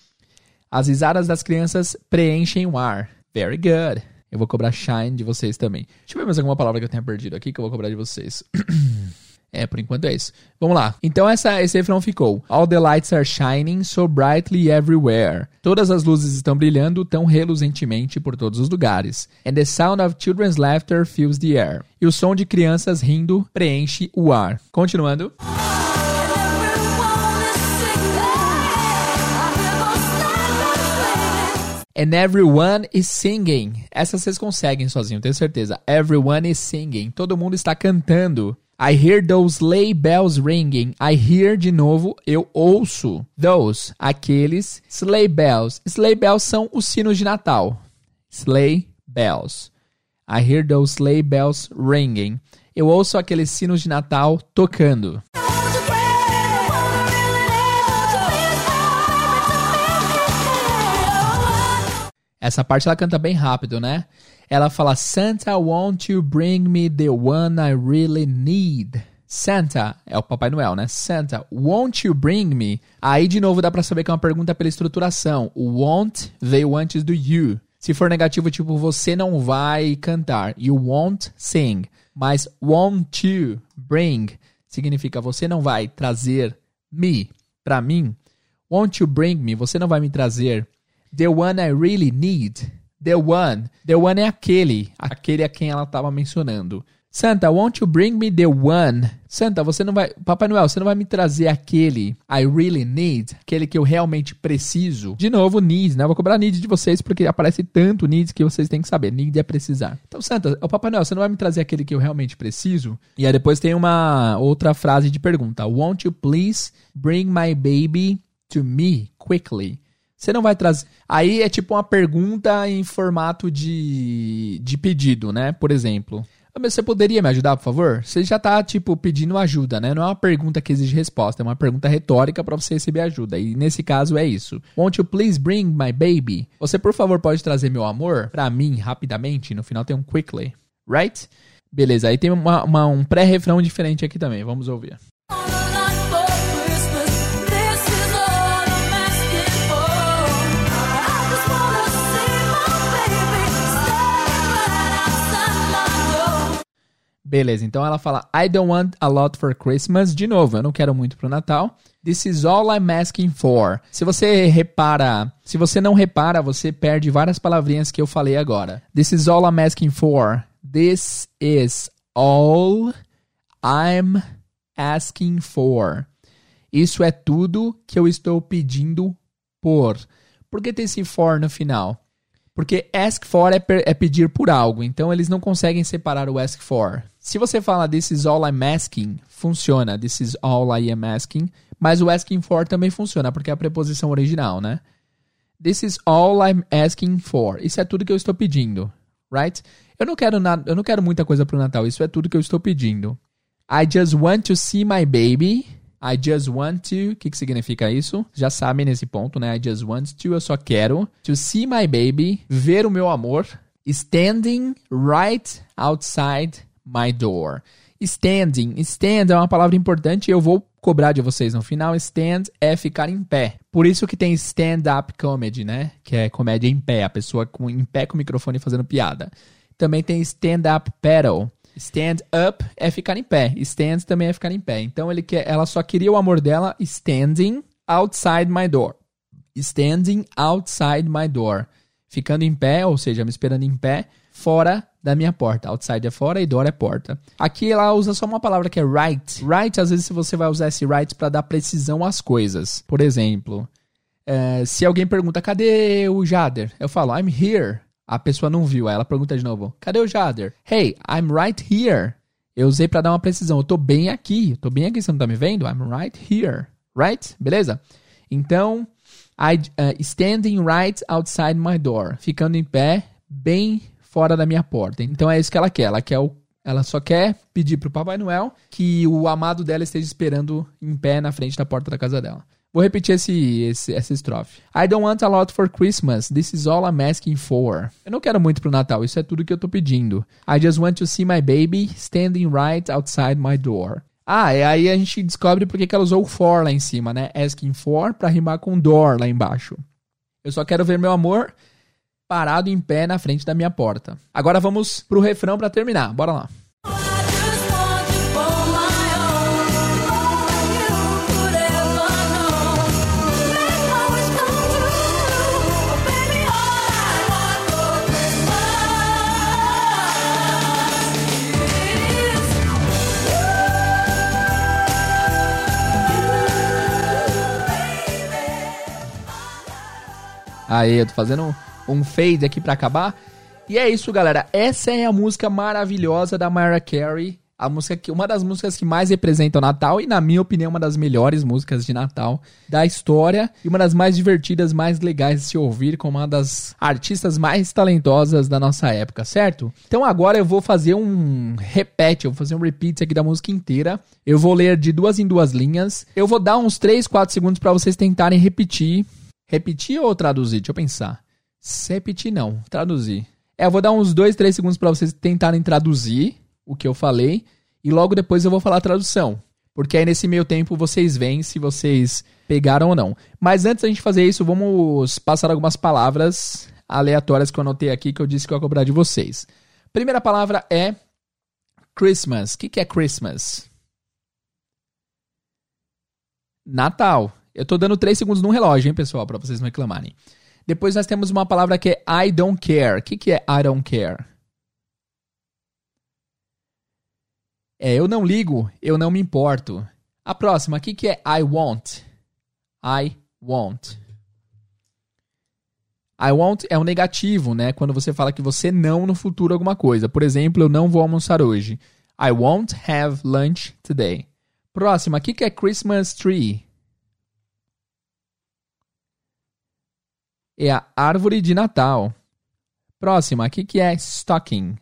as risadas das crianças preenchem o ar. Very good. Eu vou cobrar shine de vocês também. Deixa eu ver mais alguma palavra que eu tenha perdido aqui que eu vou cobrar de vocês. [clears throat] É, por enquanto é isso. Vamos lá. Então essa, esse refrão ficou. All the lights are shining so brightly everywhere. Todas as luzes estão brilhando tão reluzentemente por todos os lugares. And the sound of children's laughter fills the air. E o som de crianças rindo preenche o ar. Continuando. And everyone is singing. Essa vocês conseguem sozinho, tenho certeza. Everyone is singing. Todo mundo está cantando. I hear those sleigh bells ringing. I hear de novo, eu ouço. Those, aqueles sleigh bells. Sleigh bells são os sinos de Natal. Sleigh bells. I hear those sleigh bells ringing. Eu ouço aqueles sinos de Natal tocando. Essa parte ela canta bem rápido, né? Ela fala: Santa, won't you bring me the one I really need? Santa é o Papai Noel, né? Santa, won't you bring me? Aí de novo dá para saber que é uma pergunta pela estruturação. O won't veio antes do you. Se for negativo, tipo você não vai cantar. You won't sing. Mas won't you bring significa você não vai trazer me para mim. Won't you bring me? Você não vai me trazer The one I really need. The one. The one é aquele. Aquele a quem ela estava mencionando. Santa, won't you bring me the one? Santa, você não vai. Papai Noel, você não vai me trazer aquele I really need? Aquele que eu realmente preciso? De novo, need, né? Eu vou cobrar need de vocês porque aparece tanto need que vocês têm que saber. Need é precisar. Então, Santa, o Papai Noel, você não vai me trazer aquele que eu realmente preciso? E aí depois tem uma outra frase de pergunta. Won't you please bring my baby to me quickly? Você não vai trazer. Aí é tipo uma pergunta em formato de, de pedido, né? Por exemplo. Ah, você poderia me ajudar, por favor? Você já tá, tipo, pedindo ajuda, né? Não é uma pergunta que exige resposta, é uma pergunta retórica para você receber ajuda. E nesse caso é isso. Won't you please bring my baby? Você, por favor, pode trazer meu amor para mim rapidamente? No final tem um quickly, right? Beleza, aí tem uma, uma, um pré-refrão diferente aqui também. Vamos ouvir. Beleza, então ela fala I don't want a lot for Christmas. De novo, eu não quero muito pro Natal. This is all I'm asking for. Se você repara, se você não repara, você perde várias palavrinhas que eu falei agora. This is all I'm asking for. This is all I'm asking for. Isso é tudo que eu estou pedindo por. Por que tem esse for no final? Porque ask for é, é, pedir por algo, então eles não conseguem separar o ask for. Se você fala this is all I'm asking, funciona. This is all I am asking. Mas o asking for também funciona, porque é a preposição original, né? This is all I'm asking for. Isso é tudo que eu estou pedindo, right? Eu não quero nada, eu não quero muita coisa pro Natal. Isso é tudo que eu estou pedindo. I just want to see my baby. I just want to. O que, que significa isso? Já sabem nesse ponto, né? I just want to. Eu só quero. To see my baby. Ver o meu amor. Standing right outside my door. Standing. Stand é uma palavra importante e eu vou cobrar de vocês no final. Stand é ficar em pé. Por isso que tem stand-up comedy, né? Que é comédia em pé. A pessoa com, em pé com o microfone fazendo piada. Também tem stand-up paddle Stand up é ficar em pé. Stand também é ficar em pé. Então ele quer, ela só queria o amor dela standing outside my door. Standing outside my door. Ficando em pé, ou seja, me esperando em pé, fora da minha porta. Outside é fora e door é porta. Aqui ela usa só uma palavra que é right. Right, às vezes você vai usar esse right para dar precisão às coisas. Por exemplo, é, se alguém pergunta, cadê o Jader? Eu falo, I'm here. A pessoa não viu, aí ela pergunta de novo: Cadê o Jader? Hey, I'm right here. Eu usei para dar uma precisão. Eu tô bem aqui. Eu tô bem aqui, você não tá me vendo? I'm right here. Right? Beleza? Então, I, uh, standing right outside my door. Ficando em pé, bem fora da minha porta. Então é isso que ela quer. Ela quer o ela só quer pedir pro Papai Noel que o amado dela esteja esperando em pé na frente da porta da casa dela. Vou repetir esse, esse, essa estrofe. I don't want a lot for Christmas. This is all I'm asking for. Eu não quero muito pro Natal. Isso é tudo que eu tô pedindo. I just want to see my baby standing right outside my door. Ah, e aí a gente descobre porque que ela usou o for lá em cima, né? Asking for pra rimar com door lá embaixo. Eu só quero ver meu amor parado em pé na frente da minha porta. Agora vamos pro refrão para terminar. Bora lá. Aí, eu tô fazendo um fade aqui para acabar. E é isso, galera. Essa é a música maravilhosa da Mariah Carey. A música que, uma das músicas que mais representa o Natal e, na minha opinião, uma das melhores músicas de Natal da história e uma das mais divertidas, mais legais de se ouvir, com uma das artistas mais talentosas da nossa época, certo? Então agora eu vou fazer um repete, eu vou fazer um repeat aqui da música inteira. Eu vou ler de duas em duas linhas. Eu vou dar uns 3, 4 segundos para vocês tentarem repetir. Repetir ou traduzir? Deixa eu pensar. Repetir não, traduzir. É, eu vou dar uns 2, 3 segundos para vocês tentarem traduzir o que eu falei e logo depois eu vou falar a tradução. Porque aí nesse meio tempo vocês veem se vocês pegaram ou não. Mas antes da gente fazer isso, vamos passar algumas palavras aleatórias que eu anotei aqui que eu disse que eu ia cobrar de vocês. Primeira palavra é Christmas. O que, que é Christmas? Natal. Eu tô dando 3 segundos no relógio, hein, pessoal, para vocês não reclamarem. Depois nós temos uma palavra que é I don't care. O que, que é I don't care? É eu não ligo, eu não me importo. A próxima, o que, que é I want? I want. I want é um negativo, né? Quando você fala que você não no futuro alguma coisa. Por exemplo, eu não vou almoçar hoje. I won't have lunch today. Próxima, o que, que é Christmas tree? É a árvore de Natal. Próxima, o que, que é stocking?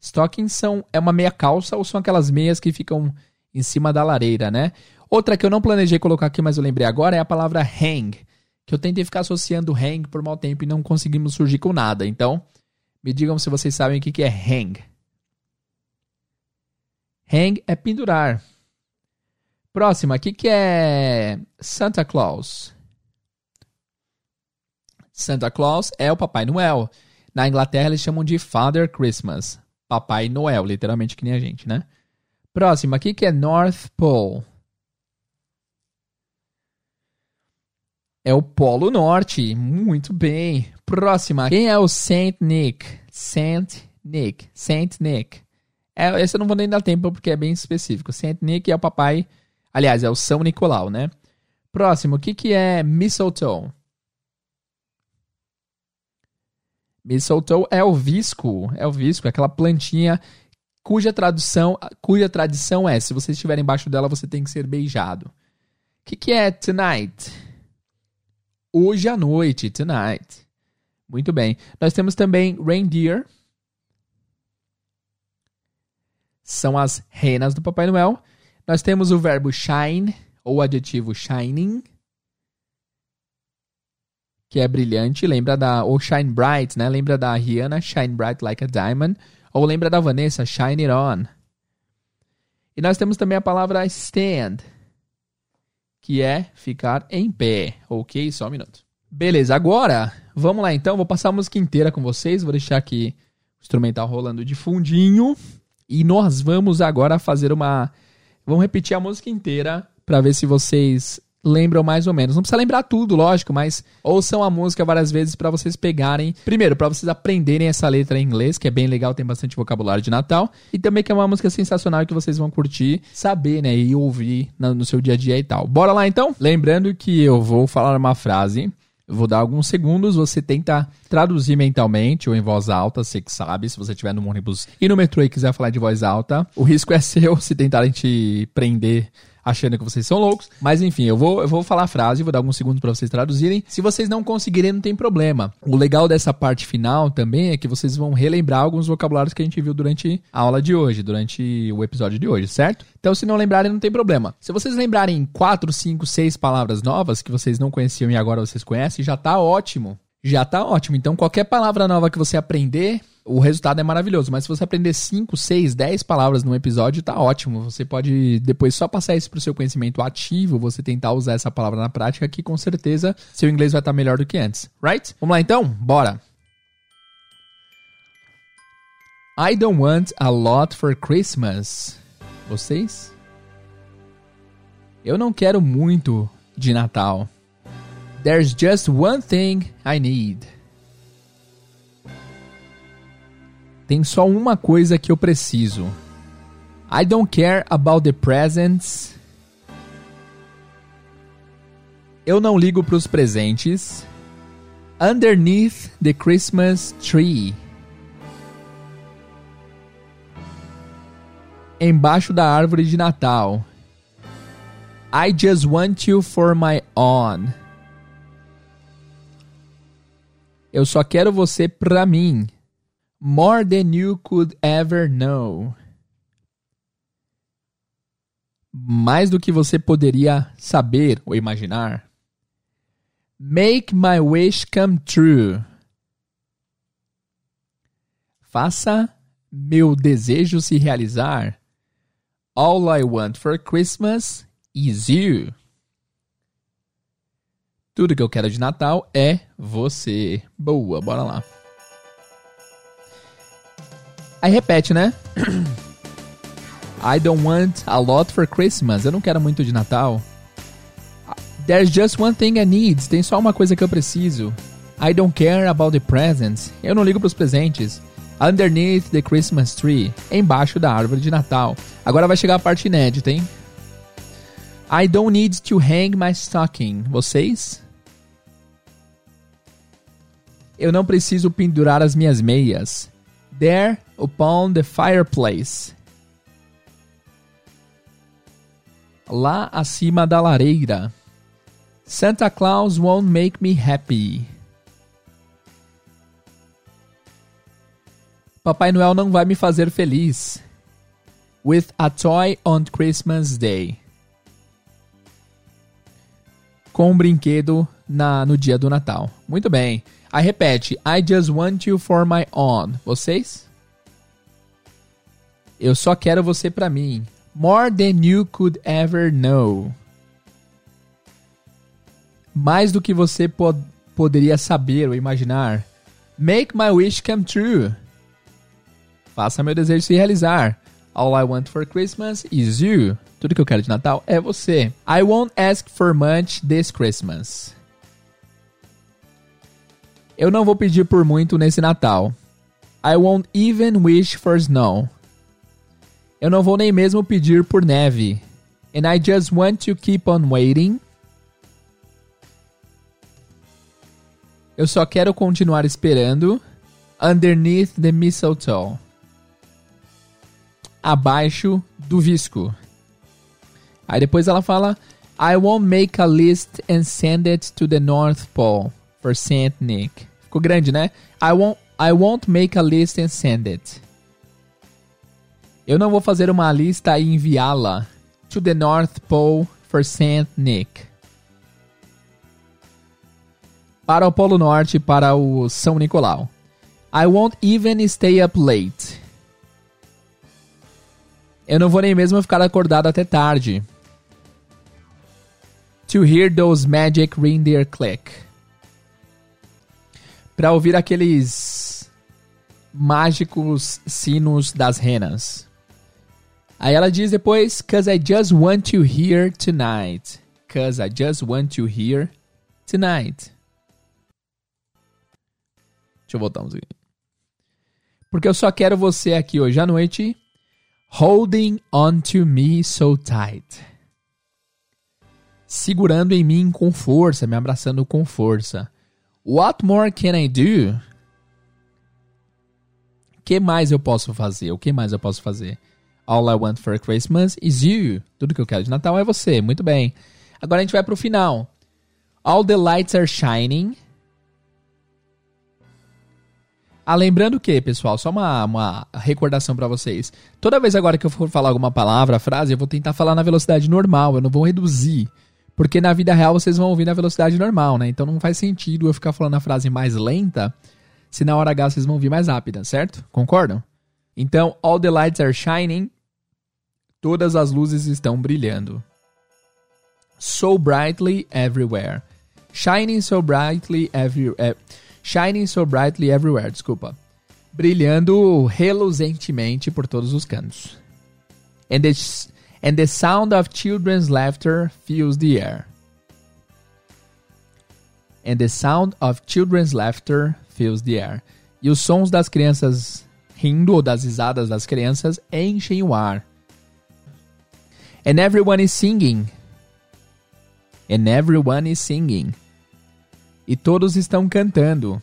Stockings são é uma meia calça ou são aquelas meias que ficam em cima da lareira, né? Outra que eu não planejei colocar aqui, mas eu lembrei agora é a palavra hang, que eu tentei ficar associando hang por mau tempo e não conseguimos surgir com nada. Então, me digam se vocês sabem o que, que é hang. Hang é pendurar. Próxima, o que, que é Santa Claus? Santa Claus é o Papai Noel. Na Inglaterra eles chamam de Father Christmas. Papai Noel, literalmente que nem a gente, né? Próxima, o que, que é North Pole? É o Polo Norte. Muito bem. Próxima, quem é o Saint Nick? Saint Nick. Saint Nick. É, esse eu não vou nem dar tempo porque é bem específico. Saint Nick é o papai Aliás, é o São Nicolau, né? Próximo, o que, que é mistletoe? Mistletoe é o visco, é o visco, é aquela plantinha cuja tradução, cuja tradição é, se você estiver embaixo dela, você tem que ser beijado. O que, que é tonight? Hoje à noite, tonight. Muito bem. Nós temos também reindeer. São as renas do Papai Noel. Nós temos o verbo shine, ou adjetivo shining, que é brilhante, lembra da. Ou shine bright, né? Lembra da Rihanna, shine bright like a diamond. Ou lembra da Vanessa, shine it on. E nós temos também a palavra stand, que é ficar em pé. Ok? Só um minuto. Beleza, agora vamos lá então. Vou passar a música inteira com vocês. Vou deixar aqui o instrumental rolando de fundinho. E nós vamos agora fazer uma Vamos repetir a música inteira para ver se vocês lembram mais ou menos. Não precisa lembrar tudo, lógico, mas ouçam a música várias vezes para vocês pegarem. Primeiro, para vocês aprenderem essa letra em inglês, que é bem legal, tem bastante vocabulário de Natal. E também que é uma música sensacional que vocês vão curtir, saber, né, e ouvir no seu dia a dia e tal. Bora lá então? Lembrando que eu vou falar uma frase vou dar alguns segundos, você tenta traduzir mentalmente ou em voz alta, você que sabe, se você estiver no ônibus e no metrô e quiser falar de voz alta. O risco é [laughs] seu se tentarem te prender achando que vocês são loucos. Mas enfim, eu vou, eu vou falar a frase, vou dar alguns segundos para vocês traduzirem. Se vocês não conseguirem, não tem problema. O legal dessa parte final também é que vocês vão relembrar alguns vocabulários que a gente viu durante a aula de hoje, durante o episódio de hoje, certo? Então, se não lembrarem, não tem problema. Se vocês lembrarem 4, 5, 6 palavras novas que vocês não conheciam e agora vocês conhecem, já tá ótimo. Já tá ótimo. Então, qualquer palavra nova que você aprender, o resultado é maravilhoso. Mas se você aprender 5, 6, 10 palavras num episódio, tá ótimo. Você pode depois só passar isso pro seu conhecimento ativo, você tentar usar essa palavra na prática, que com certeza seu inglês vai estar tá melhor do que antes. Right? Vamos lá então? Bora! I don't want a lot for Christmas. Vocês? Eu não quero muito de Natal. There's just one thing I need. Tem só uma coisa que eu preciso. I don't care about the presents. Eu não ligo para os presentes. Underneath the Christmas tree. Embaixo da árvore de Natal. I just want you for my own. Eu só quero você pra mim. More than you could ever know. Mais do que você poderia saber ou imaginar. Make my wish come true. Faça meu desejo se realizar. All I want for Christmas is you. Tudo que eu quero de Natal é você. Boa, bora lá. Aí repete, né? I don't want a lot for Christmas. Eu não quero muito de Natal. There's just one thing I need. Tem só uma coisa que eu preciso. I don't care about the presents. Eu não ligo para os presentes. Underneath the Christmas tree. Embaixo da árvore de Natal. Agora vai chegar a parte inédita, hein? I don't need to hang my stocking. Vocês? Eu não preciso pendurar as minhas meias. There upon the fireplace. Lá acima da lareira. Santa Claus won't make me happy. Papai Noel não vai me fazer feliz. With a toy on Christmas Day. Com um brinquedo na, no dia do Natal. Muito bem. Aí repete: I just want you for my own. Vocês? Eu só quero você para mim. More than you could ever know. Mais do que você pod poderia saber ou imaginar. Make my wish come true. Faça meu desejo se realizar. All I want for Christmas is you. Tudo que eu quero de Natal é você. I won't ask for much this Christmas. Eu não vou pedir por muito nesse Natal. I won't even wish for snow. Eu não vou nem mesmo pedir por neve. And I just want to keep on waiting. Eu só quero continuar esperando. Underneath the mistletoe. Abaixo do visco. Aí depois ela fala: I won't make a list and send it to the North Pole for Saint Nick. Ficou grande, né? I won't, I won't make a list and send it. Eu não vou fazer uma lista e enviá-la to the North Pole for Saint Nick. Para o Polo Norte para o São Nicolau. I won't even stay up late. Eu não vou nem mesmo ficar acordado até tarde. To hear those magic reindeer click para ouvir aqueles mágicos sinos das renas. Aí ela diz depois, Cause I just want you here tonight. Cause I just want you here tonight. Deixa eu voltar um aqui. Porque eu só quero você aqui hoje à noite. Holding on to me so tight. Segurando em mim com força, me abraçando com força. What more can I do? O que mais eu posso fazer? O que mais eu posso fazer? All I want for Christmas is you. Tudo que eu quero de Natal é você. Muito bem. Agora a gente vai pro final. All the lights are shining. Ah, lembrando que, pessoal, só uma, uma recordação para vocês. Toda vez agora que eu for falar alguma palavra, frase, eu vou tentar falar na velocidade normal, eu não vou reduzir. Porque na vida real vocês vão ouvir na velocidade normal, né? Então não faz sentido eu ficar falando a frase mais lenta, se na hora H vocês vão ouvir mais rápida, certo? Concordam? Então, all the lights are shining. Todas as luzes estão brilhando. So brightly everywhere. Shining so brightly everywhere. Shining so brightly everywhere, desculpa. Brilhando reluzentemente por todos os cantos. And the, and the sound of children's laughter fills the air. And the sound of children's laughter fills the air. E os sons das crianças rindo das risadas das crianças enchem o ar. And everyone is singing. And everyone is singing e todos estão cantando.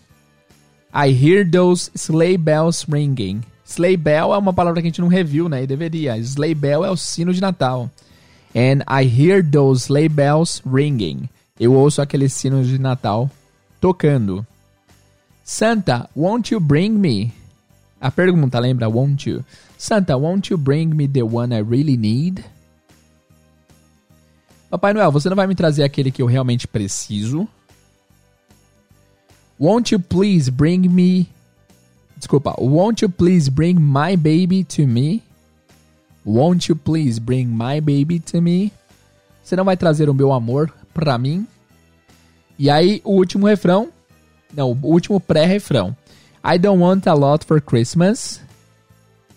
I hear those sleigh bells ringing. Sleigh bell é uma palavra que a gente não reviu, né? E deveria. Sleigh bell é o sino de Natal. And I hear those sleigh bells ringing. Eu ouço aqueles sinos de Natal tocando. Santa, won't you bring me? A pergunta, lembra? Won't you? Santa, won't you bring me the one I really need? Papai Noel, você não vai me trazer aquele que eu realmente preciso? Won't you please bring me. Desculpa. Won't you please bring my baby to me? Won't you please bring my baby to me? Você não vai trazer o meu amor pra mim? E aí, o último refrão. Não, o último pré-refrão. I don't want a lot for Christmas.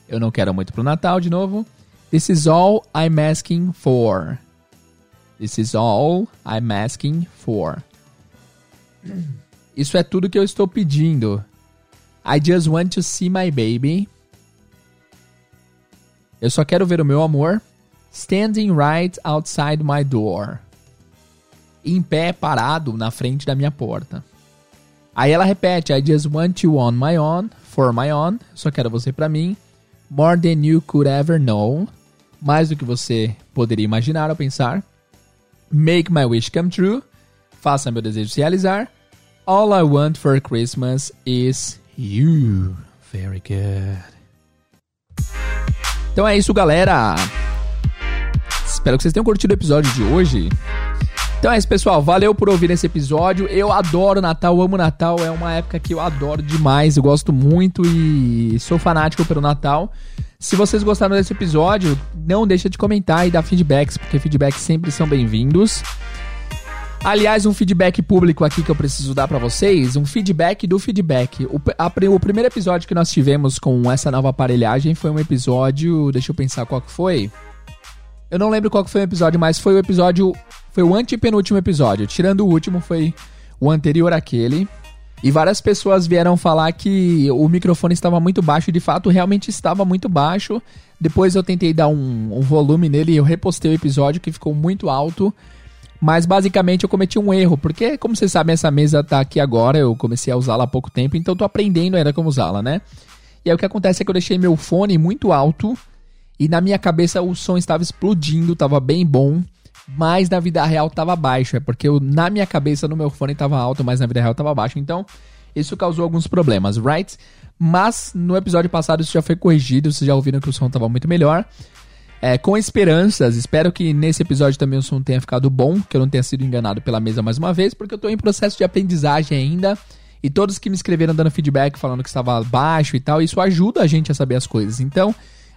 Eu não quero muito pro Natal de novo. This is all I'm asking for. This is all I'm asking for. [clears throat] Isso é tudo que eu estou pedindo. I just want to see my baby. Eu só quero ver o meu amor. Standing right outside my door. Em pé, parado na frente da minha porta. Aí ela repete: I just want you on my own, for my own. Só quero você para mim. More than you could ever know. Mais do que você poderia imaginar ou pensar. Make my wish come true. Faça meu desejo se realizar. All I want for Christmas is you. Very good. Então é isso, galera. Espero que vocês tenham curtido o episódio de hoje. Então é isso, pessoal. Valeu por ouvir esse episódio. Eu adoro Natal, amo Natal. É uma época que eu adoro demais. Eu gosto muito e sou fanático pelo Natal. Se vocês gostaram desse episódio, não deixa de comentar e dar feedbacks, porque feedbacks sempre são bem-vindos. Aliás, um feedback público aqui que eu preciso dar para vocês, um feedback do feedback. O, a, o primeiro episódio que nós tivemos com essa nova aparelhagem foi um episódio, deixa eu pensar qual que foi. Eu não lembro qual que foi o episódio, mas foi o episódio, foi o antepenúltimo episódio. Tirando o último, foi o anterior àquele. E várias pessoas vieram falar que o microfone estava muito baixo, de fato realmente estava muito baixo. Depois eu tentei dar um, um volume nele e eu repostei o episódio que ficou muito alto. Mas basicamente eu cometi um erro, porque como vocês sabem, essa mesa tá aqui agora, eu comecei a usá-la há pouco tempo, então tô aprendendo ainda como usá-la, né? E aí o que acontece é que eu deixei meu fone muito alto e na minha cabeça o som estava explodindo, tava bem bom, mas na vida real tava baixo, é porque eu, na minha cabeça no meu fone tava alto, mas na vida real tava baixo, então isso causou alguns problemas, right? Mas no episódio passado isso já foi corrigido, vocês já ouviram que o som tava muito melhor. É, com esperanças, espero que nesse episódio também o som tenha ficado bom, que eu não tenha sido enganado pela mesa mais uma vez, porque eu estou em processo de aprendizagem ainda. E todos que me escreveram dando feedback, falando que estava baixo e tal, isso ajuda a gente a saber as coisas. Então,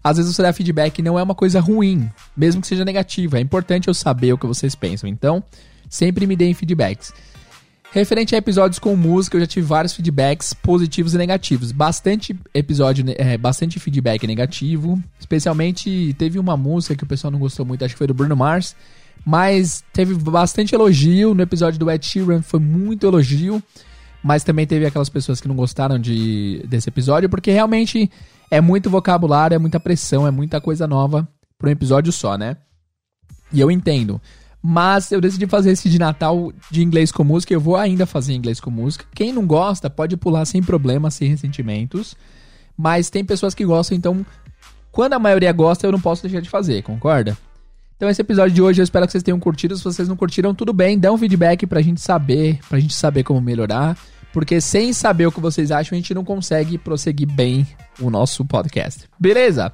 às vezes você dá feedback não é uma coisa ruim, mesmo que seja negativa. É importante eu saber o que vocês pensam. Então, sempre me deem feedbacks. Referente a episódios com música, eu já tive vários feedbacks positivos e negativos. Bastante episódio, é, bastante feedback negativo. Especialmente teve uma música que o pessoal não gostou muito, acho que foi do Bruno Mars. Mas teve bastante elogio. No episódio do Ed Sheeran foi muito elogio. Mas também teve aquelas pessoas que não gostaram de, desse episódio, porque realmente é muito vocabulário, é muita pressão, é muita coisa nova para um episódio só, né? E eu entendo. Mas eu decidi fazer esse de Natal de inglês com música. Eu vou ainda fazer inglês com música. Quem não gosta, pode pular sem problema, sem ressentimentos. Mas tem pessoas que gostam, então quando a maioria gosta, eu não posso deixar de fazer, concorda? Então esse episódio de hoje eu espero que vocês tenham curtido. Se vocês não curtiram, tudo bem, dá um feedback pra gente saber, pra gente saber como melhorar. Porque sem saber o que vocês acham, a gente não consegue prosseguir bem o nosso podcast. Beleza?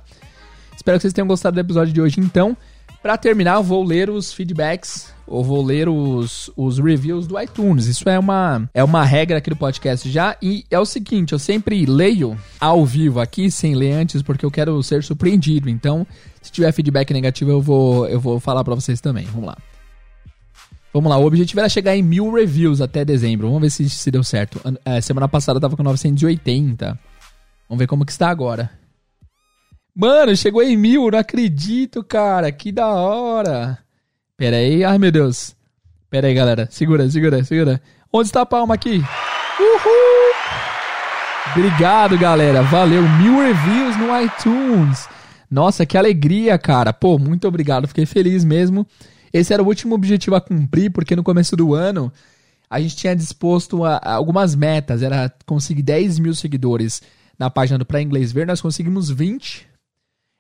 Espero que vocês tenham gostado do episódio de hoje, então. Para terminar, eu vou ler os feedbacks, ou vou ler os, os reviews do iTunes. Isso é uma, é uma regra aqui do podcast já. E é o seguinte, eu sempre leio ao vivo aqui, sem ler antes, porque eu quero ser surpreendido. Então, se tiver feedback negativo, eu vou, eu vou falar para vocês também. Vamos lá. Vamos lá, o objetivo era chegar em mil reviews até dezembro. Vamos ver se, se deu certo. É, semana passada eu tava com 980. Vamos ver como que está agora. Mano, chegou em mil, não acredito, cara. Que da hora. Pera aí, ai meu Deus. Pera aí, galera. Segura, segura, segura. Onde está a palma aqui? Uhul! Obrigado, galera. Valeu. Mil reviews no iTunes. Nossa, que alegria, cara. Pô, muito obrigado. Fiquei feliz mesmo. Esse era o último objetivo a cumprir, porque no começo do ano a gente tinha disposto a, a algumas metas. Era conseguir 10 mil seguidores na página do Pra Inglês Ver. Nós conseguimos 20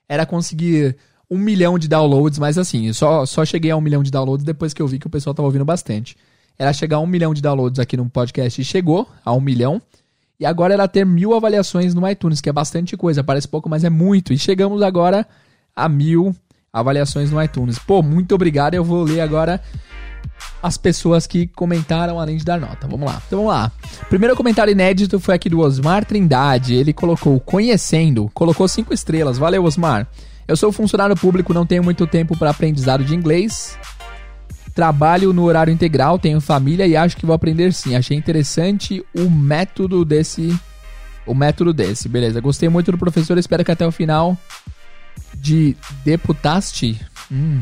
era conseguir um milhão de downloads, mas assim, só, só cheguei a um milhão de downloads depois que eu vi que o pessoal tava ouvindo bastante. Era chegar a um milhão de downloads aqui no podcast e chegou a um milhão. E agora era ter mil avaliações no iTunes, que é bastante coisa, parece pouco, mas é muito. E chegamos agora a mil avaliações no iTunes. Pô, muito obrigado. Eu vou ler agora as pessoas que comentaram além de dar nota. Vamos lá. Então vamos lá. Primeiro comentário inédito foi aqui do Osmar Trindade. Ele colocou conhecendo, colocou cinco estrelas. Valeu, Osmar. Eu sou funcionário público, não tenho muito tempo para aprendizado de inglês. Trabalho no horário integral, tenho família e acho que vou aprender sim. Achei interessante o método desse o método desse. Beleza, gostei muito do professor, espero que até o final de deputaste. Hum,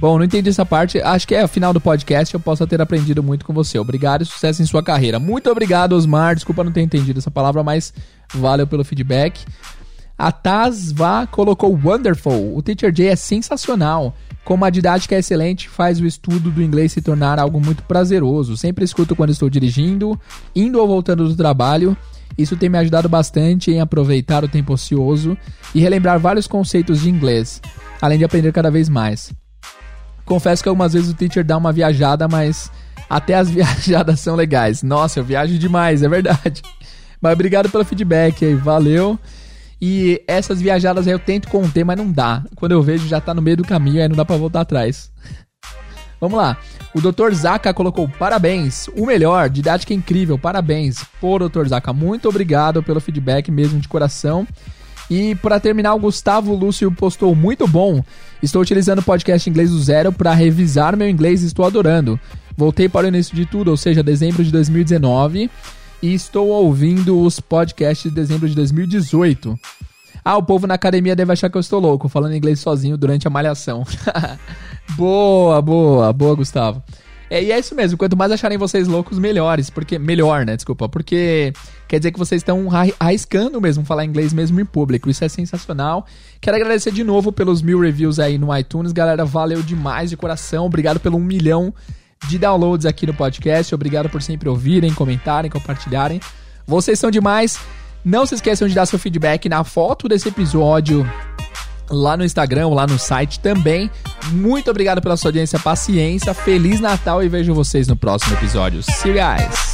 Bom, não entendi essa parte. Acho que é o final do podcast. Eu posso ter aprendido muito com você. Obrigado e sucesso em sua carreira. Muito obrigado, Osmar. Desculpa não ter entendido essa palavra, mas valeu pelo feedback. A Tazva colocou wonderful. O Teacher J é sensacional. Como a didática é excelente, faz o estudo do inglês se tornar algo muito prazeroso. Sempre escuto quando estou dirigindo, indo ou voltando do trabalho. Isso tem me ajudado bastante em aproveitar o tempo ocioso e relembrar vários conceitos de inglês, além de aprender cada vez mais. Confesso que algumas vezes o teacher dá uma viajada, mas até as [laughs] viajadas são legais. Nossa, eu viajo demais, é verdade. Mas obrigado pelo feedback aí, valeu. E essas viajadas aí eu tento conter, mas não dá. Quando eu vejo já tá no meio do caminho, aí não dá pra voltar atrás. Vamos lá. O Dr. Zaka colocou parabéns, o melhor, didática incrível, parabéns. Pô, Dr. Zaka, muito obrigado pelo feedback mesmo de coração. E para terminar, o Gustavo Lúcio postou muito bom. Estou utilizando o podcast Inglês do Zero para revisar meu inglês e estou adorando. Voltei para o início de tudo, ou seja, dezembro de 2019, e estou ouvindo os podcasts de dezembro de 2018. Ah, o povo na academia deve achar que eu estou louco, falando inglês sozinho durante a malhação. [laughs] boa, boa, boa, Gustavo. É, e é isso mesmo, quanto mais acharem vocês loucos, melhores, porque melhor, né? Desculpa, porque quer dizer que vocês estão arriscando mesmo falar inglês mesmo em público. Isso é sensacional. Quero agradecer de novo pelos mil reviews aí no iTunes, galera. Valeu demais de coração. Obrigado pelo um milhão de downloads aqui no podcast. Obrigado por sempre ouvirem, comentarem, compartilharem. Vocês são demais. Não se esqueçam de dar seu feedback na foto desse episódio lá no Instagram lá no site também. Muito obrigado pela sua audiência, paciência, feliz Natal e vejo vocês no próximo episódio. See you guys!